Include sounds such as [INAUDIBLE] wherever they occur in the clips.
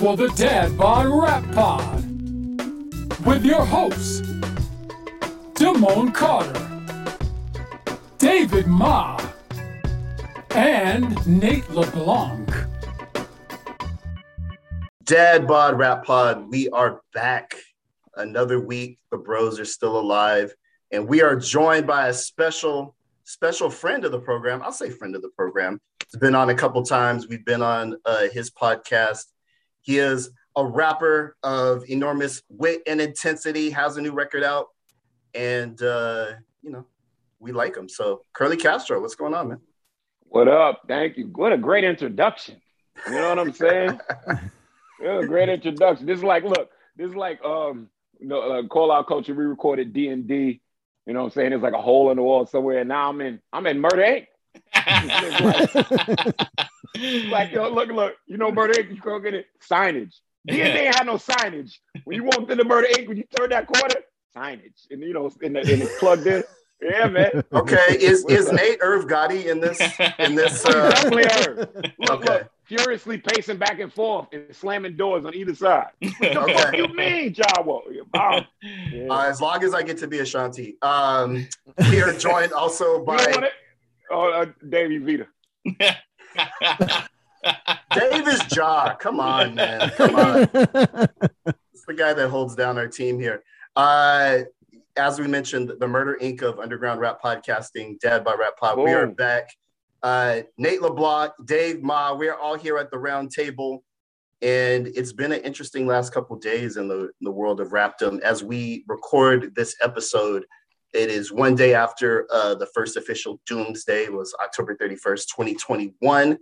for the Dad Bod Rap Pod with your hosts, Damone Carter, David Ma, and Nate LeBlanc. Dad Bod Rap Pod, we are back another week. The bros are still alive, and we are joined by a special, special friend of the program. I'll say friend of the program. He's been on a couple times. We've been on uh, his podcast. He is a rapper of enormous wit and intensity. Has a new record out, and uh, you know we like him. So Curly Castro, what's going on, man? What up? Thank you. What a great introduction. You know what I'm saying? [LAUGHS] yeah, great introduction. This is like, look, this is like um you know, uh, call out culture. We recorded D and D. You know what I'm saying? It's like a hole in the wall somewhere. And now I'm in I'm in Murder Inc. [LAUGHS] [LAUGHS] like, yo, look, look, you know, Murder Inc. You go get it signage. D and D ain't had no signage. When you walked into Murder Inc., when you turn that corner, signage, and you know, and, and it's plugged in. Yeah, man. Okay, is is [LAUGHS] Nate Irv Gotti in this in this? Uh... Definitely Irv. Look, okay. look, furiously pacing back and forth and slamming doors on either side. What the okay. fuck you mean, Jawa? Uh, yeah. uh, as long as I get to be Ashanti. Um, we are joined also by you know oh, uh, Davey Vita. [LAUGHS] Davis Jaw. Come on, man. Come on. it's the guy that holds down our team here. Uh, as we mentioned, the Murder Inc. of Underground Rap Podcasting, Dad Bod Rap Pod. Boom. We are back. Uh, Nate LeBlanc, Dave Ma, we're all here at the round table. And it's been an interesting last couple days in the, in the world of rapdom. As we record this episode, it is one day after uh, the first official Doomsday was October 31st, 2021.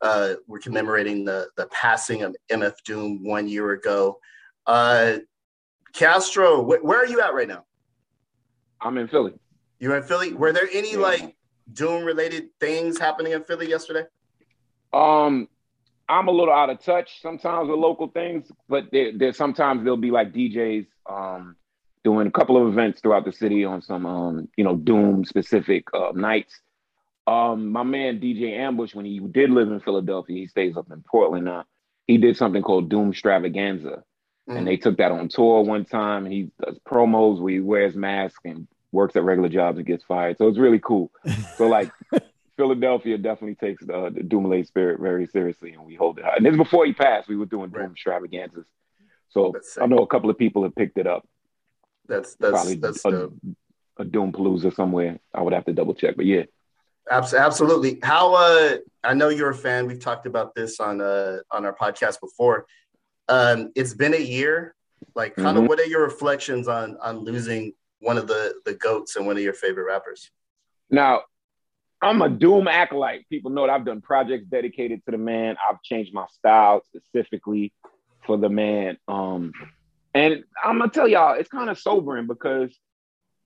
Uh, we're commemorating the, the passing of MF Doom one year ago. Uh, Castro, wh- where are you at right now? I'm in Philly. You're in Philly. Were there any yeah. like Doom related things happening in Philly yesterday? Um, I'm a little out of touch sometimes with local things, but there, there sometimes there'll be like DJs um, doing a couple of events throughout the city on some um, you know Doom specific uh, nights. Um, my man DJ Ambush, when he did live in Philadelphia, he stays up in Portland now. He did something called Doom Stravaganza, mm. and they took that on tour one time. He does promos where he wears mask and works at regular jobs and gets fired. So it's really cool. [LAUGHS] So like Philadelphia definitely takes the, the Dumile spirit very seriously, and we hold it high. And this before he passed. We were doing right. Doom extravaganzas. So I know a couple of people have picked it up. That's that's probably that's a, a Doom Palooza somewhere. I would have to double check, but yeah. Absolutely. How uh I know you're a fan. We've talked about this on uh on our podcast before. Um it's been a year. Like kind mm-hmm. of what are your reflections on on losing one of the the goats and one of your favorite rappers? Now, I'm a Doom acolyte. People know that I've done projects dedicated to the man. I've changed my style specifically for the man. Um, and I'm gonna tell y'all, it's kind of sobering because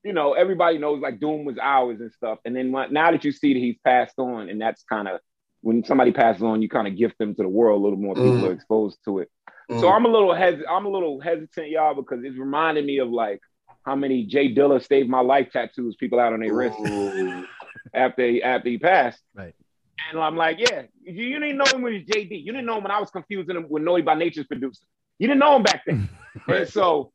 you know everybody knows like Doom was ours and stuff. And then now that you see that he's passed on, and that's kind of when somebody passes on, you kind of gift them to the world. A little more people mm. are exposed to it. Mm. So I'm a little hes- I'm a little hesitant, y'all, because it's reminding me of like how many J Dilla saved my life tattoos people out on their wrist after he, after he passed. Right. And I'm like, yeah, you, you didn't know him when he was JD. You didn't know him when I was confusing him with Naughty by Nature's producer. You didn't know him back then. [LAUGHS] And so,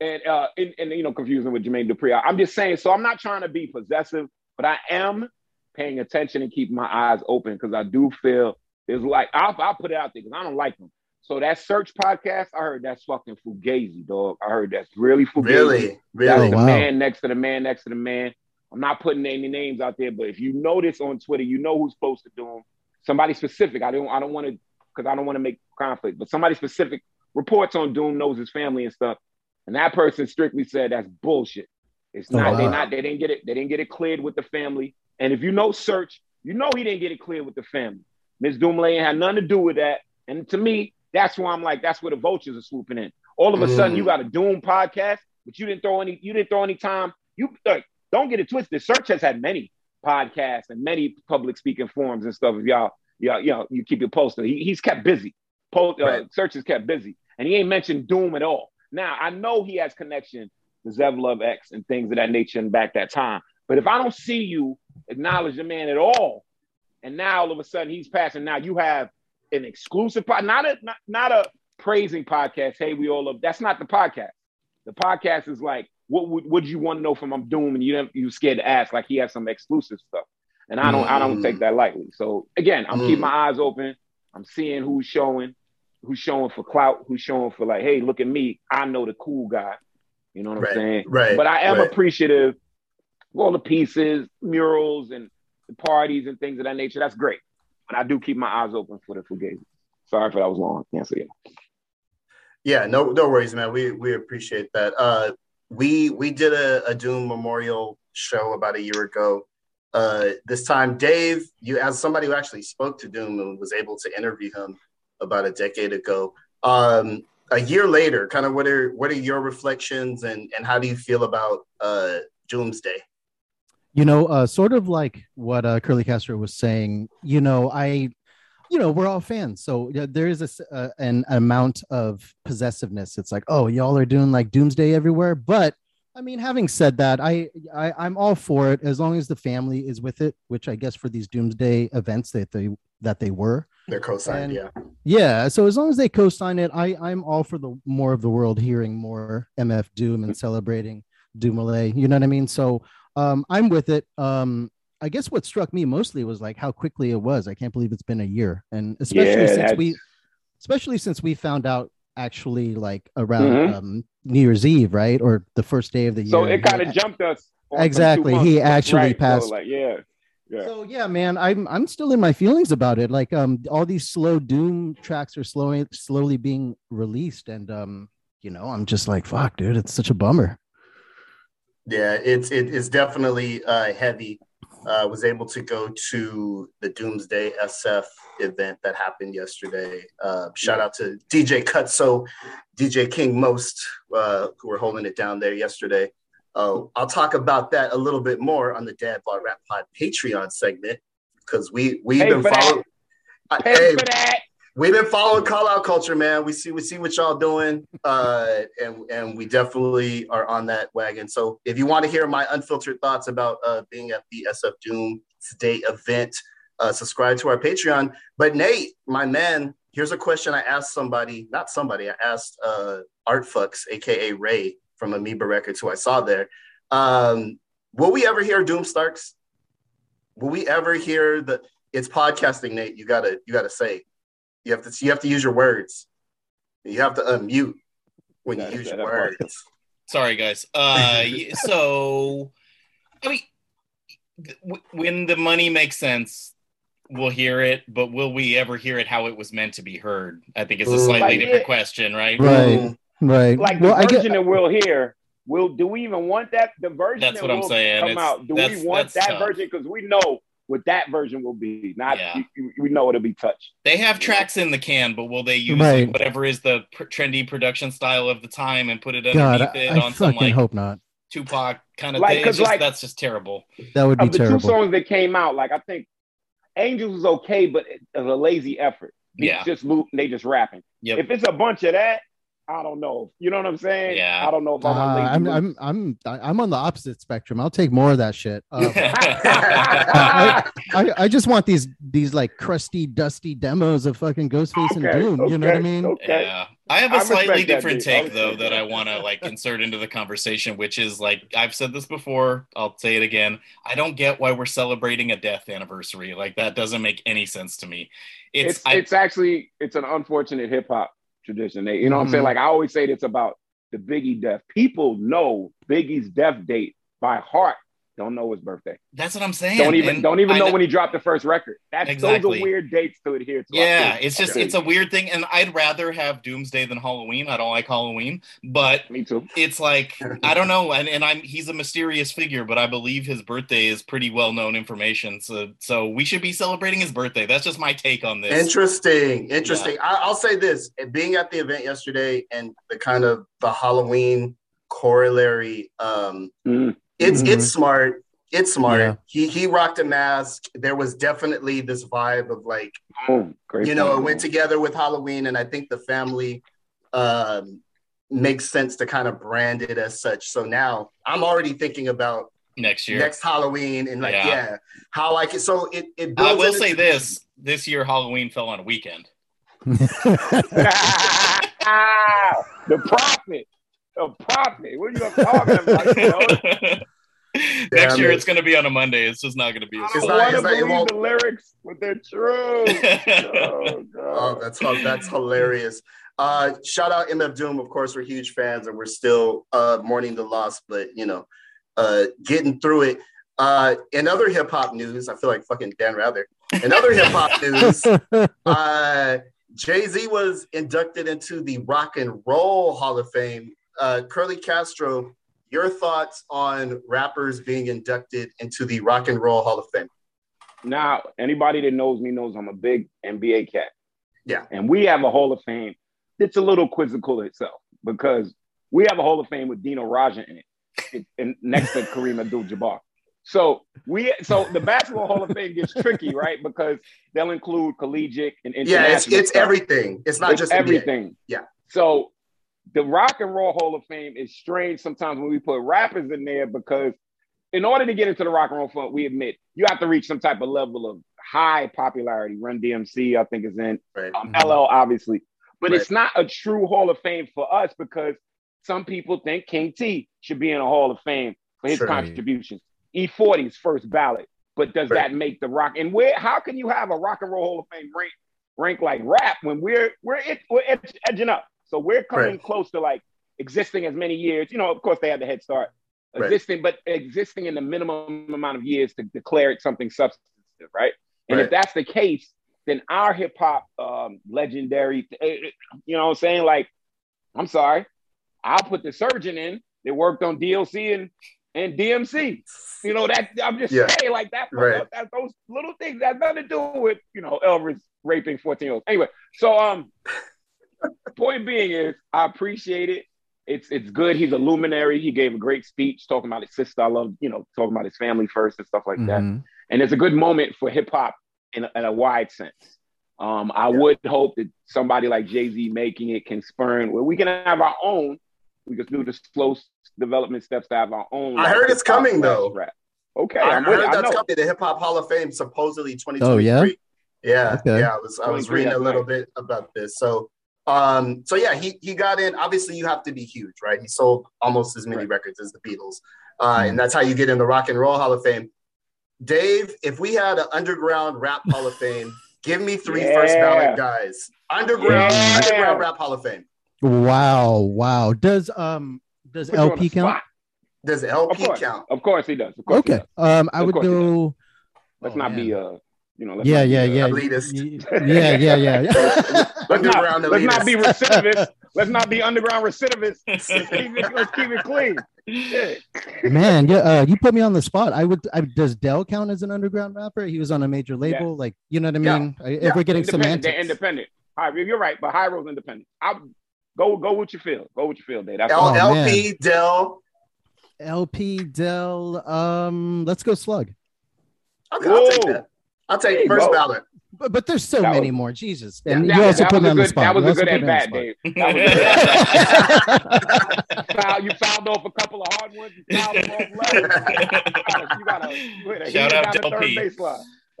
and, uh, and, and, you know, confusing with Jermaine Dupri. I'm just saying, so I'm not trying to be possessive, but I am paying attention and keeping my eyes open because I do feel it's like, I'll, I'll put it out there because I don't like them. So that Serch podcast, I heard that's fucking fugazi, dog. I heard that's really fugazi. Really, really. That's oh, the wow. man next to the man next to the man. I'm not putting any names out there, but if you notice on Twitter, you know who's supposed to do them. Somebody specific. I don't. I don't want to because I don't want to make conflict. But somebody specific reports on Doom knows his family and stuff, and that person strictly said that's bullshit. It's oh, not. Oh, wow. They not. They didn't get it. They didn't get it cleared with the family. And if you know Serch, you know he didn't get it cleared with the family. Miss Dumile had nothing to do with that. And to me, that's why I'm like, that's where the vultures are swooping in. All of a mm. sudden, you mm. got a Doom podcast, but you didn't throw any. You didn't throw any time. You like, don't get it twisted. Serch has had many podcasts and many public speaking forums and stuff. If y'all, y'all, you know, you keep it posted. He, he's kept busy. Post, uh, right. Serch is kept busy, and he ain't mentioned Doom at all. Now I know he has connection to Zev Love X and things of that nature and back that time. But if I don't see you acknowledge the man at all, and now all of a sudden he's passing. Now you have an exclusive pod, not a not, not a praising podcast. Hey, we all love. That's not the podcast. The podcast is like, what would would you want to know from I'm Doom, and you you scared to ask. Like he has some exclusive stuff, and I don't I don't take that lightly. So again, I'm Mm. keeping my eyes open. I'm seeing who's showing, who's showing for clout, who's showing for like, hey, look at me. I know the cool guy. You know what Right, I'm saying? right, But I am right. appreciative of all the pieces, murals, and the parties and things of that nature. That's great. But I do keep my eyes open for the fugazi. Sorry for that was long. Can't say it. Yeah, no, no worries, man. We we appreciate that. Uh, we we did a, a Doom Memorial show about a year ago. Uh, this time, Dave, you as somebody who actually spoke to Doom and was able to interview him about a decade ago. Um, a year later, kind of what are what are your reflections and and how do you feel about uh, Doomsday? you know uh sort of like what uh curly castro was saying you know i you know we're all fans so there is a uh, an amount of possessiveness it's like oh y'all are doing like doomsday everywhere but i mean having said that I, I i'm all for it as long as the family is with it which i guess for these doomsday events that they that they were They're co-signed, And- yeah. yeah so as long as they co-sign it i i'm all for the more of the world hearing more mf doom and celebrating Dumile you know what i mean so um i'm with it um i guess what struck me mostly was like how quickly it was i can't believe it's been a year and especially Yeah, since that's- we especially since we found out actually like around Mhm. um new year's eve right or the first day of the year So it kind of jumped us. Exactly. He actually right? So, passed- like, yeah. Yeah. So yeah, man, I'm I'm still in my feelings about it. Like um all these slow doom tracks are slowly slowly being released and um you know, I'm just like fuck, dude, it's such a bummer. Yeah, it's it is definitely uh, heavy. Uh, was able to go to the Doomsday SF event that happened yesterday. Uh, shout out to DJ Cutso, DJ King Most, uh, who were holding it down there yesterday. Uh, I'll talk about that a little bit more on the Dad Bod Rap Pod Patreon segment because we we've Pay been following. Uh, hey, for that. We've been following call out culture, man. We see we see what y'all doing, uh, and and we definitely are on that wagon. So if you want to hear my unfiltered thoughts about uh, being at the SF Doom Day event, uh, subscribe to our Patreon. But Nate, my man, here's a question I asked somebody, not somebody, I asked uh, Art Fucks, aka Ray from Amoeba Records, who I saw there. Um, will we ever hear Doom Starks? Will we ever hear the? It's podcasting, Nate. You gotta you gotta say. You have to you have to use your words. You have to unmute when you Gotta use say your that part. words. Sorry, guys. Uh, [LAUGHS] so, I mean, w- when the money makes sense, we'll hear it. But will we ever hear it how it was meant to be heard? I think it's a Mm. slightly different question, right? Right. Right. Like well, the I get version that we'll hear. Will do we even want that? The version That's that what I'm will saying. come It's- out. Do we want that tough. version? Because we know what that version will be. Not Yeah. you- you- we know it'll be touched. They have tracks in the can, but will they use Right. like, whatever is the pr- trendy production style of the time and put it God, underneath I, it I on some fucking like hope not. Tupac kind of Like, thing? It's 'cause, just, like- that's just terrible. That would be Of the terrible. two songs that came out, like I think Angels was okay, but it was a lazy effort. It's Yeah. just loop, they just rapping. Yep. If it's a bunch of that, I don't know. You know what I'm saying? Yeah. I don't know if I'm. Uh, I'm. I'm I'm I'm on the opposite spectrum. I'll take more of that shit. Uh, [LAUGHS] [LAUGHS] I, I, I just want these these like crusty, dusty demos of fucking Ghostface and Okay, Doom. You know what I mean? Okay. Yeah. I have a I slightly different dude. I take though that that. I want to like insert into the conversation, which is like I've said this before, I'll say it again. I don't get why we're celebrating a death anniversary. Like that doesn't make any sense to me. It's, it's I, it's actually it's an unfortunate hip hop tradition. They, you know what I'm saying? Mm-hmm. Like I always say it's about the Biggie death. People know Biggie's death date by heart. Don't know his birthday. that's what I'm saying. Don't even And don't even know know- when he dropped the first record. That's Exactly. those are weird dates to adhere to. Yeah, think. it's just Okay. it's a weird thing, and I'd rather have Doomsday than Halloween. I don't like Halloween, but me too. it's like I don't know, and, and I'm he's a mysterious figure, but I believe his birthday is pretty well known information. So so we should be celebrating his birthday. That's just my take on this. Interesting, interesting. I, I'll say this: being at the event yesterday and the kind of the Halloween corollary, um, Mhm. It's Mhm. it's smart. It's smart. Yeah. He he rocked a mask. There was definitely this vibe of like Boom. Great you know point. it went together with Halloween, and I think the family um, makes sense to kind of brand it as such. So now I'm already thinking about next year. next Halloween and like Yeah. yeah, how I can. So it it. I will say this: this year Halloween fell on a weekend. [LAUGHS] [LAUGHS] the profit. The profit. What are you talking about? you know? [LAUGHS] Next year it. it's going to be on a Monday. It's just not going to be. I As don't want to it's not- it believe won't- the lyrics, but they're true. [LAUGHS] Oh, Oh, that's that's hilarious. Uh, shout out MF Doom. Of course, we're huge fans, and we're still uh, mourning the loss, but you know, uh, getting through it. Uh, in other hip hop news, I feel like fucking Dan Rather. In other hip hop [LAUGHS] news, uh, Jay Z was inducted into the Rock and Roll Hall of Fame. Uh, Curly Castro, your thoughts on rappers being inducted into the Rock and Roll Hall of Fame? Now, anybody that knows me knows I'm a big NBA cat. Yeah. And we have a Hall of Fame. It's a little quizzical itself because we have a Hall of Fame with Dino Radja in it, and next to Kareem Abdul-Jabbar. So we so the basketball Hall of Fame gets tricky, right? Because they'll include collegiate and international. Yeah, it's it's everything. It's not It's just NBA. everything. Yeah. So the Rock and Roll Hall of Fame is strange sometimes when we put rappers in there because in order to get into the Rock and Roll Fund, we admit you have to reach some type of level of high popularity. Run DMC, I think, is in. Right. Um, LL, obviously, but Right. it's not a true Hall of Fame for us because some people think King Tee should be in a Hall of Fame for his Sure. contributions. E40's first ballot, but does Right. that make the rock? And where? How can you have a Rock and Roll Hall of Fame rank rank like rap when we're we're we're edging up? So we're coming Right. close to like existing as many years. You know, of course, they had the head start. Right. Existing, but existing in the minimum amount of years to declare it something substantive, right? And if that's the case, then our hip hop um, legendary, eh, eh, you know what I'm saying? Like, I'm sorry, I'll put the surgeon in that worked on DLC and, and DMC. You know, that I'm just Yeah. saying, like that, Right. that, those little things that have nothing to do with, you know, Elvis raping 14 year olds. Anyway, so um point being is I appreciate it. It's it's good. He's a luminary. He gave a great speech talking about his sister. I love, you know, talking about his family first and stuff like that Mhm. and it's a good moment for hip hop in, a- in a wide sense. Um, I would hope that somebody like Jay Z making it can spurn where we can have our own. We can do the slow development steps to have our own. I like, heard it's coming, though. Rap. Okay, I I'm with heard it. I that's know. coming. The Hip Hop Hall of Fame supposedly 2023. Oh, yeah? Yeah, Okay. yeah. I was, I was reading a little bit about this. So, um, so yeah, he he got in. Obviously, you have to be huge, right? He sold almost as many Right. records as the Beatles, uh, and that's how you get in the Rock and Roll Hall of Fame. Dave, if we had an underground rap Hall of Fame, give me three first Yeah. ballot guys. Underground, Yeah. underground rap Hall of Fame. Wow, wow. Does um does Put El-P the count? spot. Does Of El-P course, count? of course he does. Of course he Okay. does. Um I Of would course go Let's Oh, not be uh, you know. Let's Yeah, not yeah, yeah. elitist. Yeah, yeah, yeah. yeah. Let's [LAUGHS] not, let's not be recidivist. let's not be underground recidivists. Let's keep it, let's keep it clean. Yeah. Man, yeah, uh, you put me on the spot. I would. I, does Del count as an underground rapper? He was on a major label, like you know what I Yeah. mean. I- If Yeah. we're getting independent. They're independent. High, you're right, but Hiero's independent. I'll go go what you feel. Go what you feel, Dave. That's L- all. Oh, El-P, Del. El-P Del. Um, let's go Slug. Okay, I'll take Whoa. That. I'll take you first go. ballot. But, but there's so That many was- more. Jesus, and That you was- also that put me a on the good, spot. that was You a good put at me bat. Dave. That was a good at bat. [LAUGHS] Foul- you fouled off a couple of hard ones. You fouled them off left. You gotta, you gotta Shout hit it out to the third LP. baseline. [LAUGHS]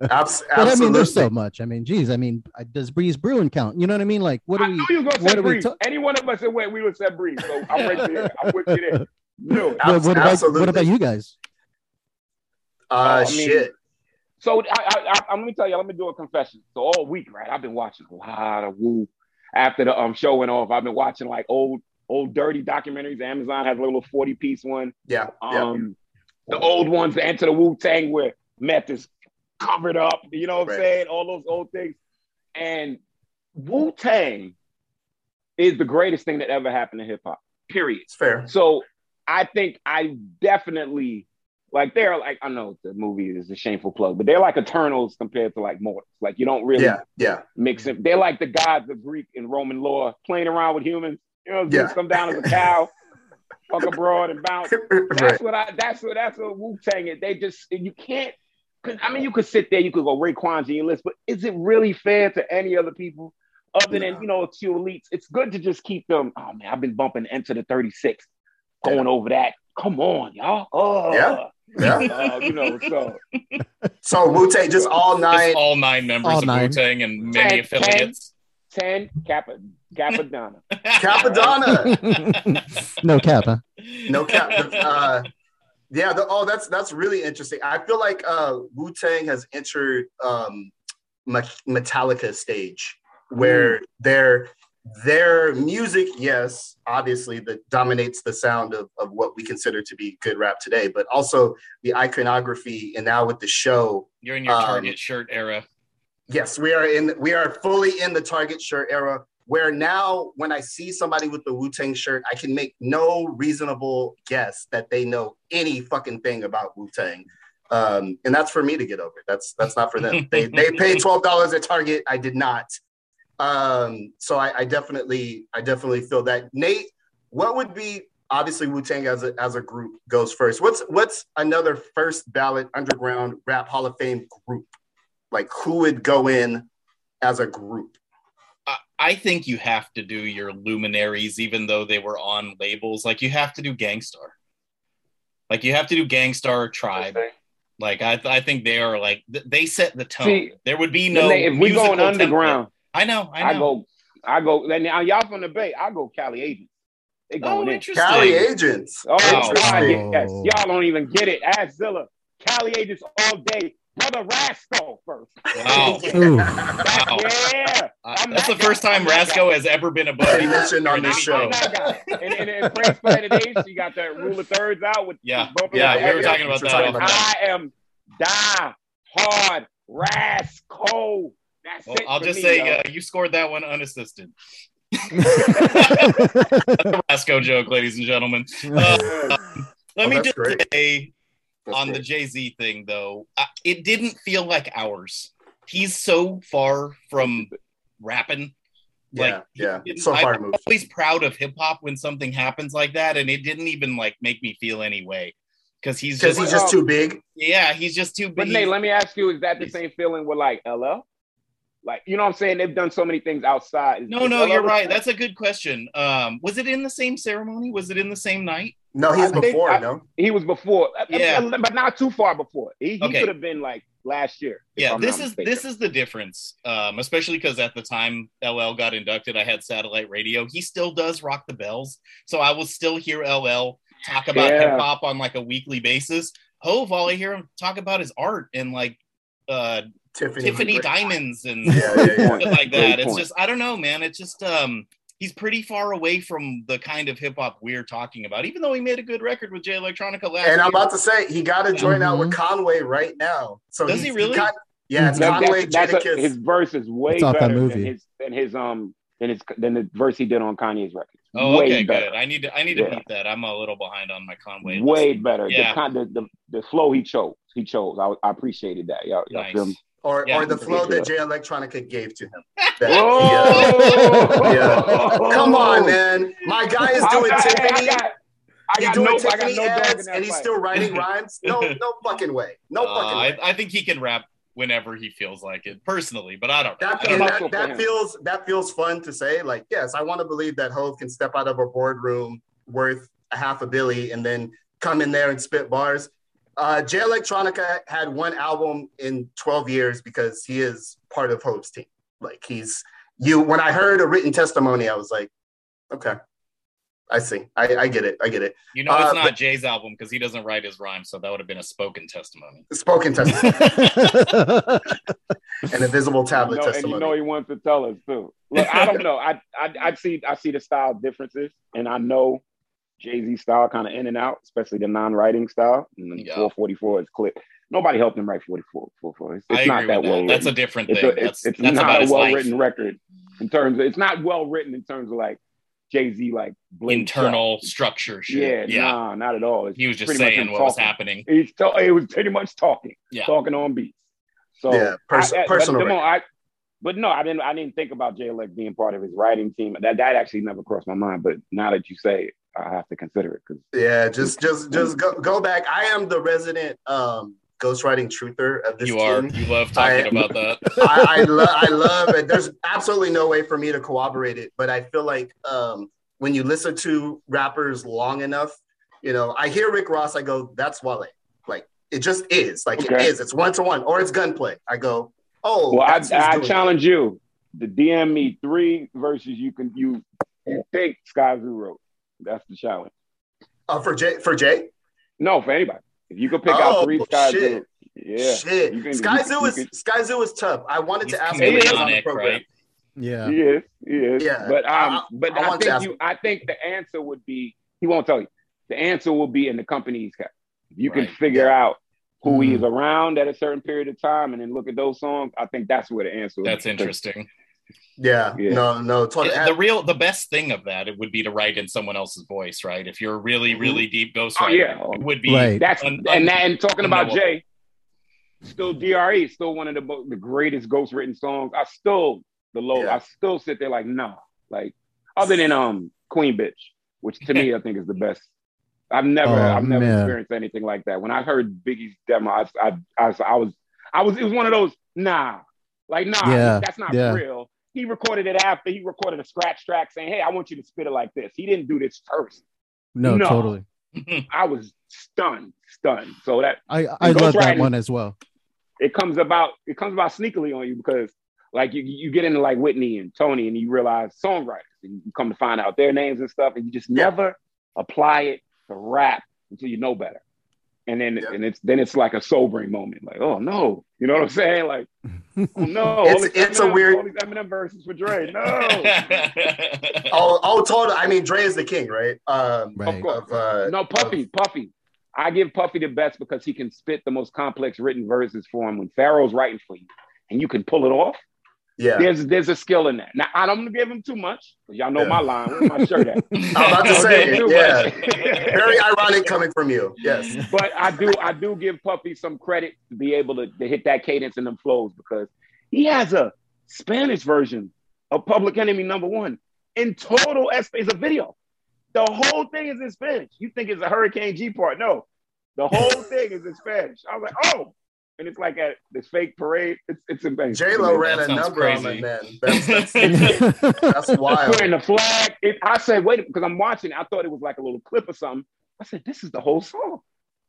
That's right. But I mean, there's so much. I mean, geez, I mean, does Breeze Brewin count? You know what I mean? Like, what I we? knew you was gonna what say are we breeze. ta- Any one of us that went, we would say breeze. So I'm right [LAUGHS] there. I'm with you there. Knew it. What, what about Absolutely. what about you guys? Uh, I mean, shit. So I, I, I, let me tell you, let me do a confession. So all week, right, I've been watching a lot of Wu. After the um show went off, I've been watching like old, old dirty documentaries. Amazon has a little 40 piece one. Yeah, yeah. Um, the old ones, the Enter the Wu Tang, where meth is covered up. You know what I'm saying? All those old things. And Wu Tang is the greatest thing that ever happened to hip hop. Period. It's fair. So I think I definitely like they're like I know the movie is a shameful plug, but they're like Eternals compared to like mortals. Like you don't really Yeah, yeah. mix it. They're like the gods of Greek and Roman lore playing around with humans. You know, Yeah. Come down as a cow, [LAUGHS] fuck abroad and bounce. [LAUGHS] right. That's what I. That's what. That's what Wu Tang is. They just you can't. Cause I mean, you could sit there, you could go Raekwon's on your list, but is it really fair to any other people other than No. you know a few elites? It's good to just keep them. Oh man, I've been bumping into the Thirty Six, going over that come on, y'all. Oh, Yeah. Yeah. [LAUGHS] Uh, you know, so [LAUGHS] So Wu Tang, just all nine. Just all nine members All of nine. Wu Tang and many Ten- affiliates. 10 Kappa, Cappadonna. Cappadonna. [LAUGHS] no cap, huh? No cap. Uh, yeah. The, oh, that's that's really interesting. I feel like uh, Wu Tang has entered um, Metallica stage where their their music, yes, obviously that dominates the sound of, of what we consider to be good rap today, but also the iconography and now with the show, You're in your Um, Target shirt era. Yes, we are in. We are fully in the Target shirt era. Where now, when I see somebody with the Wu Tang shirt, I can make no reasonable guess that they know any fucking thing about Wu Tang, um, and that's for me to get over. That's that's not for them. they they paid [LAUGHS] twelve dollars at Target. I did not. Um, so I, I definitely I definitely feel that. Nate, what would be obviously Wu Tang as a as a group goes first. What's what's another first ballot underground rap Hall of Fame group? Like who would go in as a group? I- I think you have to do your luminaries, even though they were on labels. Like you have to do Gang Starr. Like you have to do Gang Starr Tribe. Like I, I think they are like th- they set the tone. See, there would be no. if we musical going underground, I know. I I, go, I go. Then now y'all from the Bay, I go Cali Agents. They oh, in. interesting. Cali agents. Oh, Wow. God, yes. Y'all don't even get it. Ask Zilla. Cali Agents all day. Brother Rasco first. Wow. [LAUGHS] Wow. Yeah. Uh, that's the that first time I'm Rasco has ever been above He mentioned on this show. I'm that guy. And, and, and Frank's Planet Ace, you got that rule of thirds out with Yeah. Yeah, up we were talking about that. talking about mic. I am die hard Rasco. That's Well, it. I'll just me, say uh, you scored that one unassisted. [LAUGHS] the Rasco joke, ladies and gentlemen. [LAUGHS] Uh, let Oh, me just great. say That's on the. Jay Z thing, though, uh, it didn't feel like ours. He's so far from rapping. yeah, like, yeah. didn't- So far I'm moved. always proud of hip hop when something happens like that, and it didn't even like make me feel any way because he's Because just, he's just too big. yeah, he's just too But big. Nate, let me ask you: Is that the same feeling with like LL? Like, you know what I'm saying? They've done so many things outside. No, is no, you're right. That's a good question. Um, was it in the same ceremony? Was it in the same night? No, he's I think before. I- no, he was before. Yeah. but not too far before. He, he Okay. could have been like last year. Yeah, I'm this is mistaken. this is the difference. Um, especially because at the time LL got inducted, I had satellite radio. He still does rock the bells, so I will still hear LL talk about Yeah. hip hop on like a weekly basis. Hove, all I hear him talk about is art and like uh Tiffany. Tiffany diamonds and Yeah, yeah, yeah. shit like Great that. It's point. just I don't know, man. It's just um he's pretty far away from the kind of hip hop we're talking about, even though he made a good record with Jay Electronica last And I'm year. about to say he got to join out with Mhm. Conway right now. So Does he he's- really? got- yeah, it's That- Conway, that's, that's a, his verse is way It's off that better than his than his um than his than the verse he did on Kanye's record. Oh, way okay, better. good. I need to I need to Yeah. beat that. I'm a little behind on my Conway. Way list. better. Yeah. The, the, the the flow he chose. He chose. I, I appreciated that. Y'all, y'all Nice. feel me? Or, Yeah. or the flow that Jay Electronica gave to him. That- Oh! yeah. Come on, man. My guy is doing got- Tiffany. I got, I He's doing no, I got Tiffany no ads, that and he's fight. still writing [LAUGHS] rhymes. No, no fucking way. No Uh, fucking way. I, I think he can rap whenever he feels like it, personally, but I don't know. That, don't know. that, that feels that feels fun to say. Like, yes, I want to believe that Hove can step out of a boardroom worth a half a billy and then come in there and spit bars. Uh, Jay Electronica had one album in 12 years because he is part of Hov's team. Like he's you. When I heard a written testimony, I was like, okay, I see. I, I get it. I get it. You know, it's Uh, not but- Jay's album because he doesn't write his rhymes, so that would have been a spoken testimony. Spoken [LAUGHS] testimony An invisible visible You tablet know, and you know he wants to tell us too. Look, I don't know. I, I I see I see the style differences, and I know Jay Z style kind of in and out, especially the non-writing style. And then Yeah. 444 is clip. Nobody helped him write 44. 44. It's, it's I not agree that with well that. That's a written. different It's, thing. a, that's it's, it's that's about not a his well life. written record in terms. Of, it's not well written in terms of like Jay Z like internal shot. structure shit. Yeah, Yeah. nah, not at all. It's He was just saying him what was happening. He's to- it was pretty much talking, Yeah. talking on beats. So Yeah, pers- I- I- personal But, Damone, I, but no, I didn't. I didn't think about Jay Elect being part of his writing team. That that actually never crossed my mind. But now that you say it, I have to consider it because Yeah, just just just go, go back. I am the resident um ghostwriting truther of this You are. You love talking I- about that. [LAUGHS] I, I, lo- I love it. There's absolutely no way for me to corroborate it, but I feel like um, when you listen to rappers long enough, You know, I hear Rick Ross, I go, that's Wale. Like it just is. Like Okay. it is. It's one to one, or it's gunplay. I go, oh, Well, I, that's I doing it. challenge you to DM me three verses you can you, you think Skyzoo wrote. That's the challenge. Uh, for Jay. For Jay. No, for anybody. If you could pick Oh, out three Sky shit. Zoo, yeah, Shit. You can- Sky you- Zoo you is can- Skyzoo is tough. I wanted to ask him he was on the program. right? Yeah. He is. He is. Yeah. But um, I- but I I, want think you. him. I think the answer would be he won't tell you. The answer will be in the company he's kept. If you Right. can figure out who Mm. he's around at a certain period of time, and then look at those songs, I think that's where the answer. That's be. interesting. Yeah. Yeah. No. No. Totally. Yeah, the real, the best thing of that it would be to write in someone else's voice, right? If you're a really, Mhm. really deep ghostwriter, Oh, yeah. it would be Right. That's Un- and that, and talking about unknowable. Jay, still DRE, still one of the the greatest ghost written songs. I still the low. Yeah. I still sit there like no, like other than um Queen Bitch, which to me I think is the best. I've never Oh, I've never man. experienced anything like that. When I heard Biggie's demo, I I, I, was- I was I was it was one of those nah, like nah, Yeah, that's not yeah. real. He recorded it after he recorded a scratch track saying, "Hey, I want you to spit it like this." He didn't do this first. No, No. totally. [LAUGHS] I was stunned, stunned. So that I I love that one as well. it comes about it comes about sneakily on you because like you you get into like Whitney and Tony and you realize songwriters and you come to find out their names and stuff and you just never apply it to rap until you know better. And then Yeah. and it's then it's like a sobering moment, like oh no, you know what I'm saying? Like [LAUGHS] oh no, It's- these it's a weird- all these Eminem verses for Dre. No, Oh, oh, totally. I mean, Dre is the king, right? Um, Right. of course. Of, uh, no, Puffy, Puffy. I give Puffy the best because he can spit the most complex written verses for him when Pharaoh's writing for you, and you can pull it off. Yeah. There's there's a skill in that. Now I don't give him too much. 'cause Y'all know Yeah. my line. Where's my shirt at? [LAUGHS] I'm about to say, give him too yeah. Very ironic coming from you. Yes. [LAUGHS] but I do I do give Puffy some credit to be able to, to hit that cadence and them flows because he has a Spanish version of Public Enemy number one in total it's a video. The whole thing is in Spanish. You think it's a Hurricane G part? No, the whole thing is in Spanish. I was like, oh, and it's like at this fake parade. It's it's amazing. J Lo ran a sounds number on crazy. it, man. That's that's, [LAUGHS] that's wild. Putting the flag. It, I said, wait, because I'm watching. I thought it was like a little clip or something. I said, this is the whole song.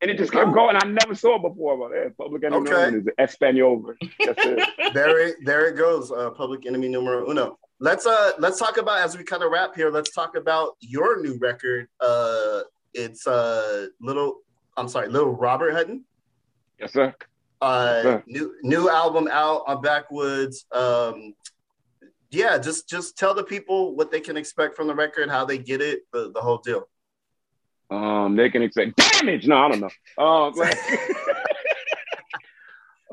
And it just kept going. I never saw it before. But yeah, Public Enemy Okay. number one is Espanol version. That's it. [LAUGHS] There it there it goes. Uh, public enemy numero uno. Let's uh let's talk about as we kind of wrap here. Let's talk about your new record. Uh, it's uh little. I'm sorry, little Robert Hutton. Yes, sir. Uh, Sure. new new album out on Backwoodz. Um, yeah, just just tell the people what they can expect from the record, how they get it, the, the whole deal. Um, they can expect damage. No, I don't know. Um, like-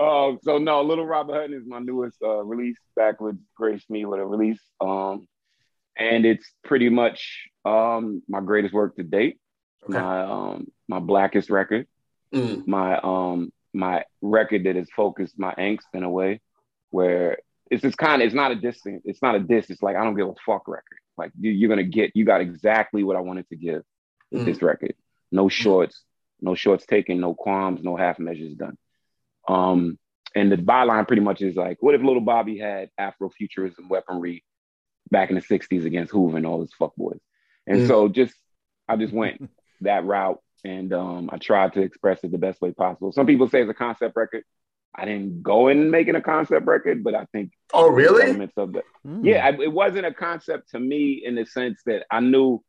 Um, so no, Little Robert Hutton is my newest uh, release. Backwoodz graced me with a release, um, and it's pretty much um, my greatest work to date. Okay. My um, my blackest record. Mm, my um my record that has focused my angst in a way where it's just kind of it's not a diss it's not a diss it's like I don't give a fuck record. Like you, you're gonna get you got exactly what I wanted to give with Mm. this record. No shorts no shorts taken no qualms no half measures done. Um and the byline pretty much is like what if little Bobby had Afrofuturism weaponry back in the 60s against Hoover and all his fuckboys? And Mm. so just I just went that route and um, I tried to express it the best way possible. Some people say it's a concept record. I didn't go in making a concept record, but I think Oh, really? elements of the Mm. yeah, I, it wasn't a concept to me in the sense that I knew,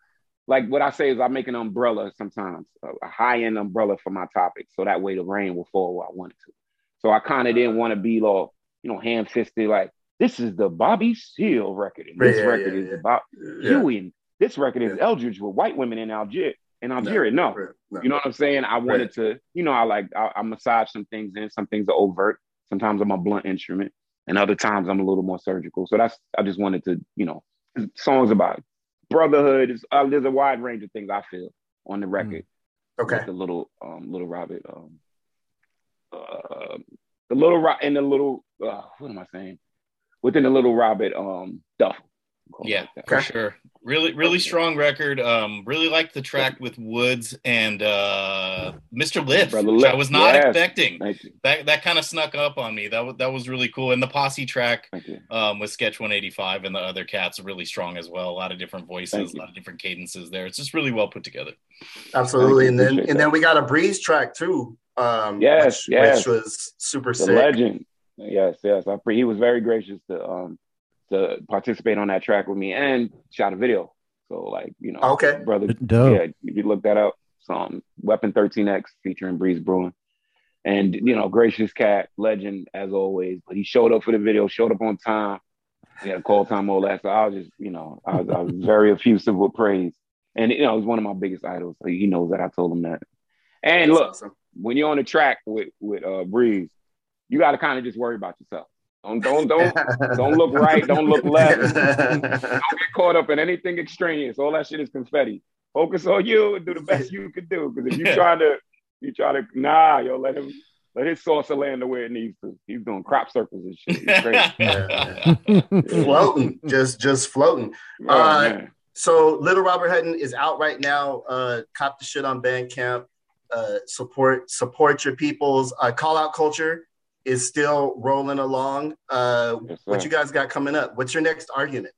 like what I say is I make an umbrella sometimes, a, a high end umbrella for my topic, so that way the rain will fall where I want it to. So I kind of didn't want to be all you know ham fisted like this is the Bobby Seale record, and this Yeah, record yeah, is yeah. about Yeah. Huey, and this record is Yeah. Eldridge with white women in Algeria. In Algeria, no. No. You know what I'm saying? I wanted to, you know, I like I, I massage some things in. Some things are overt. Sometimes I'm a blunt instrument, and other times I'm a little more surgical. So that's I just wanted to, you know, songs about brotherhood. Is, uh, there's a wide range of things I feel on the record. Okay. The little um little Robert um uh the little Ro- and the little uh, what am I saying? Within the little Robert um duffel. Call it Yeah, like for sure. Really, really strong record. Um, really like the track with Woods and uh, Mr. Lif, Brother which I was not yes. expecting. That that kind of snuck up on me. That was that was really cool. And the posse track um, with Sketch 185 and the other cats really strong as well. A lot of different voices, a lot of different cadences there. It's just really well put together. Absolutely. And then Appreciate and that. then we got a breeze track too. Um Yes, which, yes. which was super The sick. legend. Yes, yes. I, he was very gracious to um to participate on that track with me and shot a video. So like you know, Okay. brother. Dope. Yeah, if you look that up, it's um, Weapon 13X featuring Breeze Brewin. And you know, gracious cat, legend as always. But he showed up for the video, showed up on time. He had a call time, all that. So I was just, you know, I was, I was very [LAUGHS] effusive with praise. And you know, he's one of my biggest idols. So he knows that I told him that. And That's look, awesome. when you're on the track with with uh, Breeze, you got to kind of just worry about yourself. Don't don't don't don't look right, don't look left. don't get caught up in anything extraneous. All that shit is confetti. Focus on you and do the best you can do. Because if you try to, you try to, nah, yo, let him, let his saucer land the way it needs to. He's doing crop circles and shit. He's crazy. [LAUGHS] floating, just just floating. Oh, Uh. So Little Robert Hutton is out right now. Uh, cop the shit on Bandcamp. Uh, support support your peoples. Uh, Call out culture is still rolling along. Uh, Yes, what you guys got coming up? What's your next argument?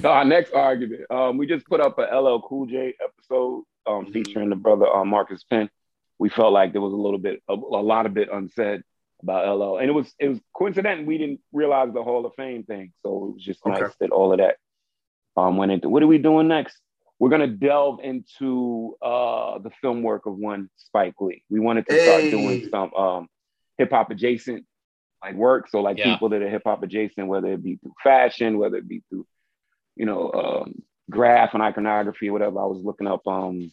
So our next argument, um, we just put up a LL Cool J episode um, Mhm. featuring the brother uh, Marcus Penn. We felt like there was a little bit, a, a lot of bit unsaid about LL, and it was it was coincidental. we didn't realize the Hall of Fame thing, so it was just Okay. nice that all of that um, went into. What are we doing next? We're gonna delve into uh, the film work of one Spike Lee. We wanted to start doing some um, hip hop adjacent like work. So like Yeah. people that are hip hop adjacent, whether it be through fashion, whether it be through, you know, um, graph and iconography or whatever. I was looking up um,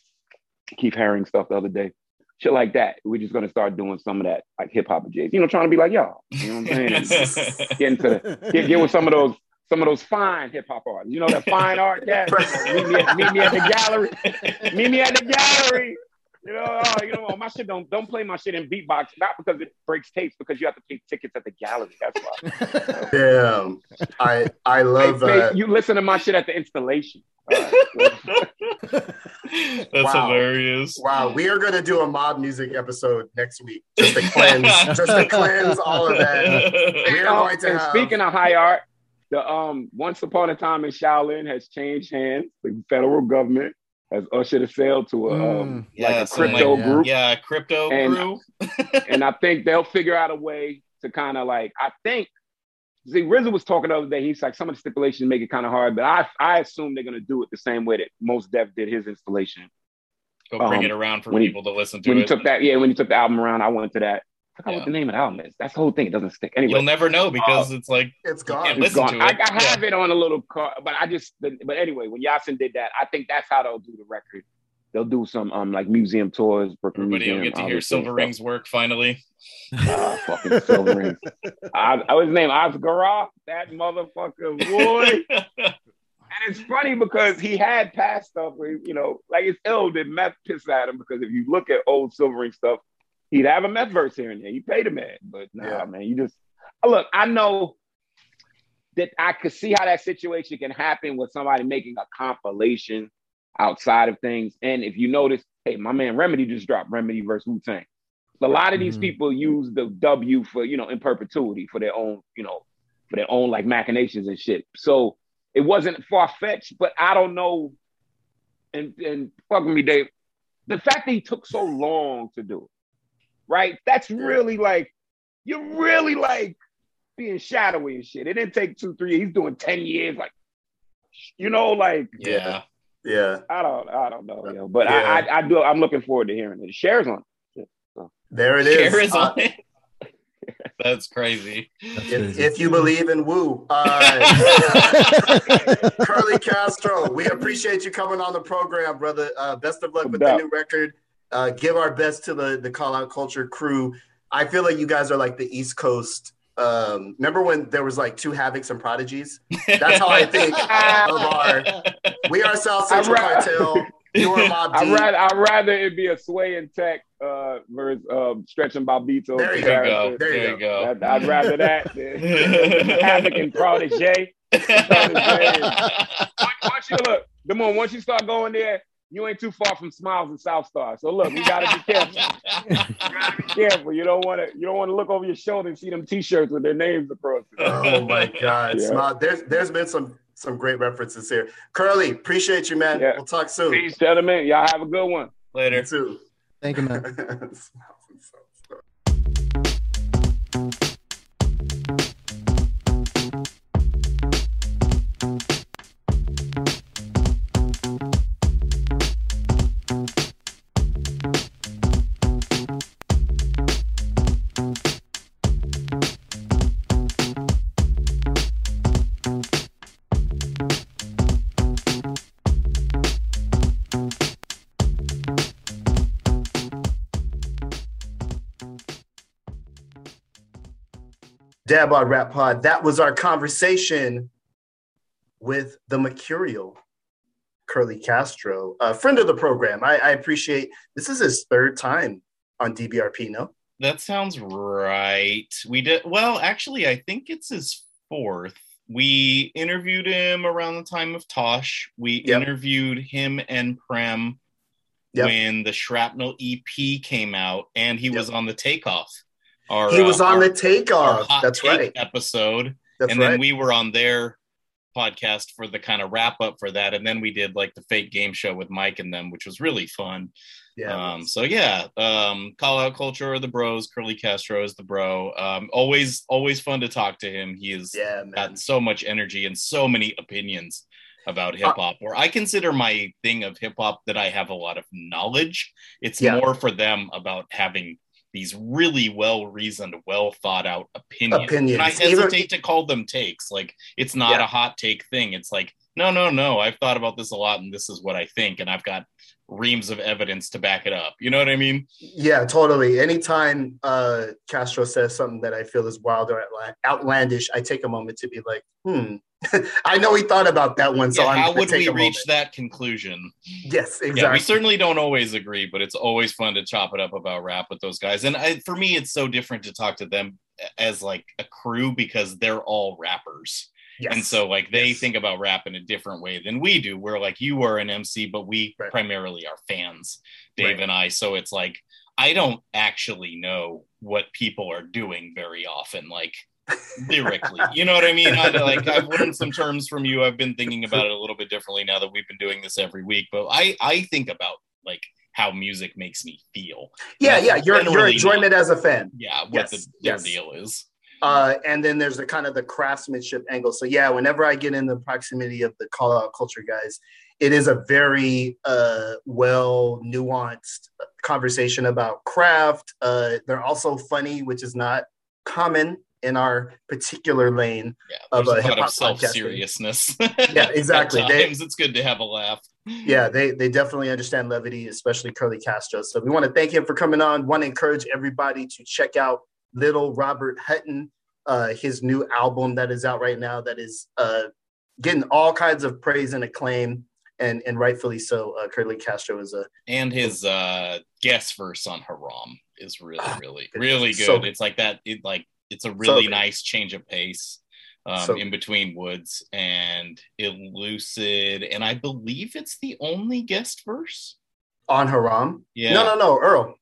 Keith Haring stuff the other day. Shit like that. We're just gonna start doing some of that like hip hop adjacent. You know, trying to be like y'all. You know what I'm saying? [LAUGHS] get into the get, get with some of those some of those fine hip hop artists. You know that fine art cat. [LAUGHS] meet, me at, meet me at the gallery. Meet me at the gallery. You know, oh, you know, my shit don't don't play my shit in beatbox, not because it breaks tapes, because you have to pay tickets at the gallery. That's why. [LAUGHS] Damn, I I love Hey, uh, you listen to my shit at the installation. All right. [LAUGHS] That's Wow. hilarious. Wow, we are going to do a mob music episode next week just to cleanse, just to cleanse all of that. [LAUGHS] We are going to and have. speaking of high art, the um once upon a time in Shaolin has changed hands. The federal government has ushered a sale to a um, Mm, like a crypto like- group. Yeah, crypto And- crew. [LAUGHS] and I think they'll figure out a way to kind of like I think. See, RZA was talking the other day. He's like some of the stipulations make it kind of hard, but I I assume they're gonna do it the same way that Mos Def did his installation Go bring um, it around for when he- people to listen to when it. he took that. Yeah, when he took the album around, I went to that. I forgot Yeah. what the name of the album is. That's the whole thing. It doesn't stick. Anyway, You'll never know because it's like it's gone. it's listen gone. to I, it. I have it on a little car, but I just. But anyway, when Yasiin did that, I think that's how they'll do the record. They'll do some um like museum tours. Brooklyn everybody will get to hear obviously, Silver stuff. Rings work finally. Ah, fucking Cilvaringz. [LAUGHS] I, I was named Oscar that motherfucker boy. [LAUGHS] And it's funny because he had past stuff where, you know, like it's ill that meth piss at him because if you look at old Silver Silvering stuff, he'd have a meth verse here and there. You paid a man, but nah, Yeah. man, you just look. I know that I could see how that situation can happen with somebody making a compilation outside of things. And if you notice, hey, my man Remedy just dropped Remedy versus Wu Tang. A lot of these Mhm. people use the W for you know in perpetuity for their own you know for their own like machinations and shit. So it wasn't far fetched, but I don't know. And and fuck me, Dave. The fact that he took so long to do it, right? That's really like you're really like being shadowy and shit. It didn't take two, three. He's doing ten years, like you know, like Yeah. Yeah, I don't, I don't know, yo. But Yeah. I, I, I do. I'm looking forward to hearing it. Cher's on. there it is. Cher's is Uh, on it. [LAUGHS] That's crazy. That's if, crazy. if you believe in Wu, uh, [LAUGHS] Curly Castro, we appreciate you coming on the program, brother. Uh, best of luck with the new record. Uh, give our best to the the Call Out Culture crew. I feel like you guys are like the East Coast. Um, remember when there was like two Havocs and Prodigies? That's how I think [LAUGHS] of our. We are South Central ra- Cartel. You're Mob [LAUGHS] I'd rather, I'd rather it be a sway and tech uh, versus um, stretching Bobbito. There you There you go. go. There you There you go. I'd, I'd rather that than [LAUGHS] Havoc and Protege. once you look, Damone, once you start going there, you ain't too far from Smiles and South Star. So look, we gotta be careful. you gotta be careful. [LAUGHS] You don't want to. You don't want to look over your shoulder and see them T-shirts with their names across. It. Oh my [LAUGHS] God, Yeah. Smile. There's there's been some some great references here. Curly, appreciate you, man. Yeah. We'll talk soon. Peace, gentlemen. Y'all have a good one. You Later. too. Thank you, man. [LAUGHS] Smiles and South Star. Dad Bod Rap Pod. That was our conversation with the Mercurial, Curly Castro, a friend of the program. I, I appreciate this is his third time on DBRP, no? That sounds right. We did well, actually, I think it's his fourth. We interviewed him around the time of Tosh. We Yep. interviewed him and Prem Yep. when the Shrapnel EP came out, and he was on the takeoff. Our, He was uh, on our- the takeoff. hot That's take right. episode, That's and right. then we were on their podcast for the kind of wrap up for that, and then we did like the fake game show with Mike and them, which was really fun. yeah. Um, so yeah, um, call out culture of the bros. Curly Castro is the bro. Um, always, always fun to talk to him. He has yeah, man. got so much energy and so many opinions about hip hop. Where I consider my thing of hip hop that I have a lot of knowledge. It's Yeah. more for them about having these really well reasoned, well thought out opinions. Opinions. And I Even- hesitate to call them takes. Like it's not Yeah. a hot take thing. It's like no, no, no. I've thought about this a lot, and this is what I think, and I've got reams of evidence to back it up. You know what I mean? Yeah, totally. Anytime uh, Castro says something that I feel is wild or outlandish, I take a moment to be like, hmm. [LAUGHS] I know he thought about that one, so Yeah, how would we reach that conclusion? Yes, exactly. Yeah, we certainly don't always agree, but it's always fun to chop it up about rap with those guys. And I, for me, it's so different to talk to them as like a crew because they're all rappers. Yes. And so like they Yes. think about rap in a different way than we do. We're like you are an MC, but we Right. primarily are fans, Dave Right. and I. So it's like I don't actually know what people are doing very often, like lyrically. You know what I mean? I, like I've learned some terms from you. I've been thinking about it a little bit differently now that we've been doing this every week. But I I think about like how music makes me feel. yeah, That's yeah, your your enjoyment as a fan. Yeah, what Yes, the, yes. deal is. Uh, and then there's the kind of the craftsmanship angle. So yeah, whenever I get in the proximity of the call out culture guys, it is a very uh, well nuanced conversation about craft. Uh, they're also funny, which is not common in our particular lane. Yeah, Of a a of self seriousness. [LAUGHS] Yeah, exactly. They- it's good to have a laugh. Yeah, they they definitely understand levity, especially Curly Castro. So we want to thank him for coming on. Want to encourage everybody to check out Little Robert Hutton, uh, his new album that is out right now. That is uh, getting all kinds of praise and acclaim, and and rightfully so. Uh, Curly Castro is a And his uh guest verse on Haram is really, Ah, really, really good. so- it's like that. It like it's a really good. nice change of pace um, So- in between Woods and Elucid, and I believe it's the only guest verse. on Haram. Yeah. No, no, no, Earl.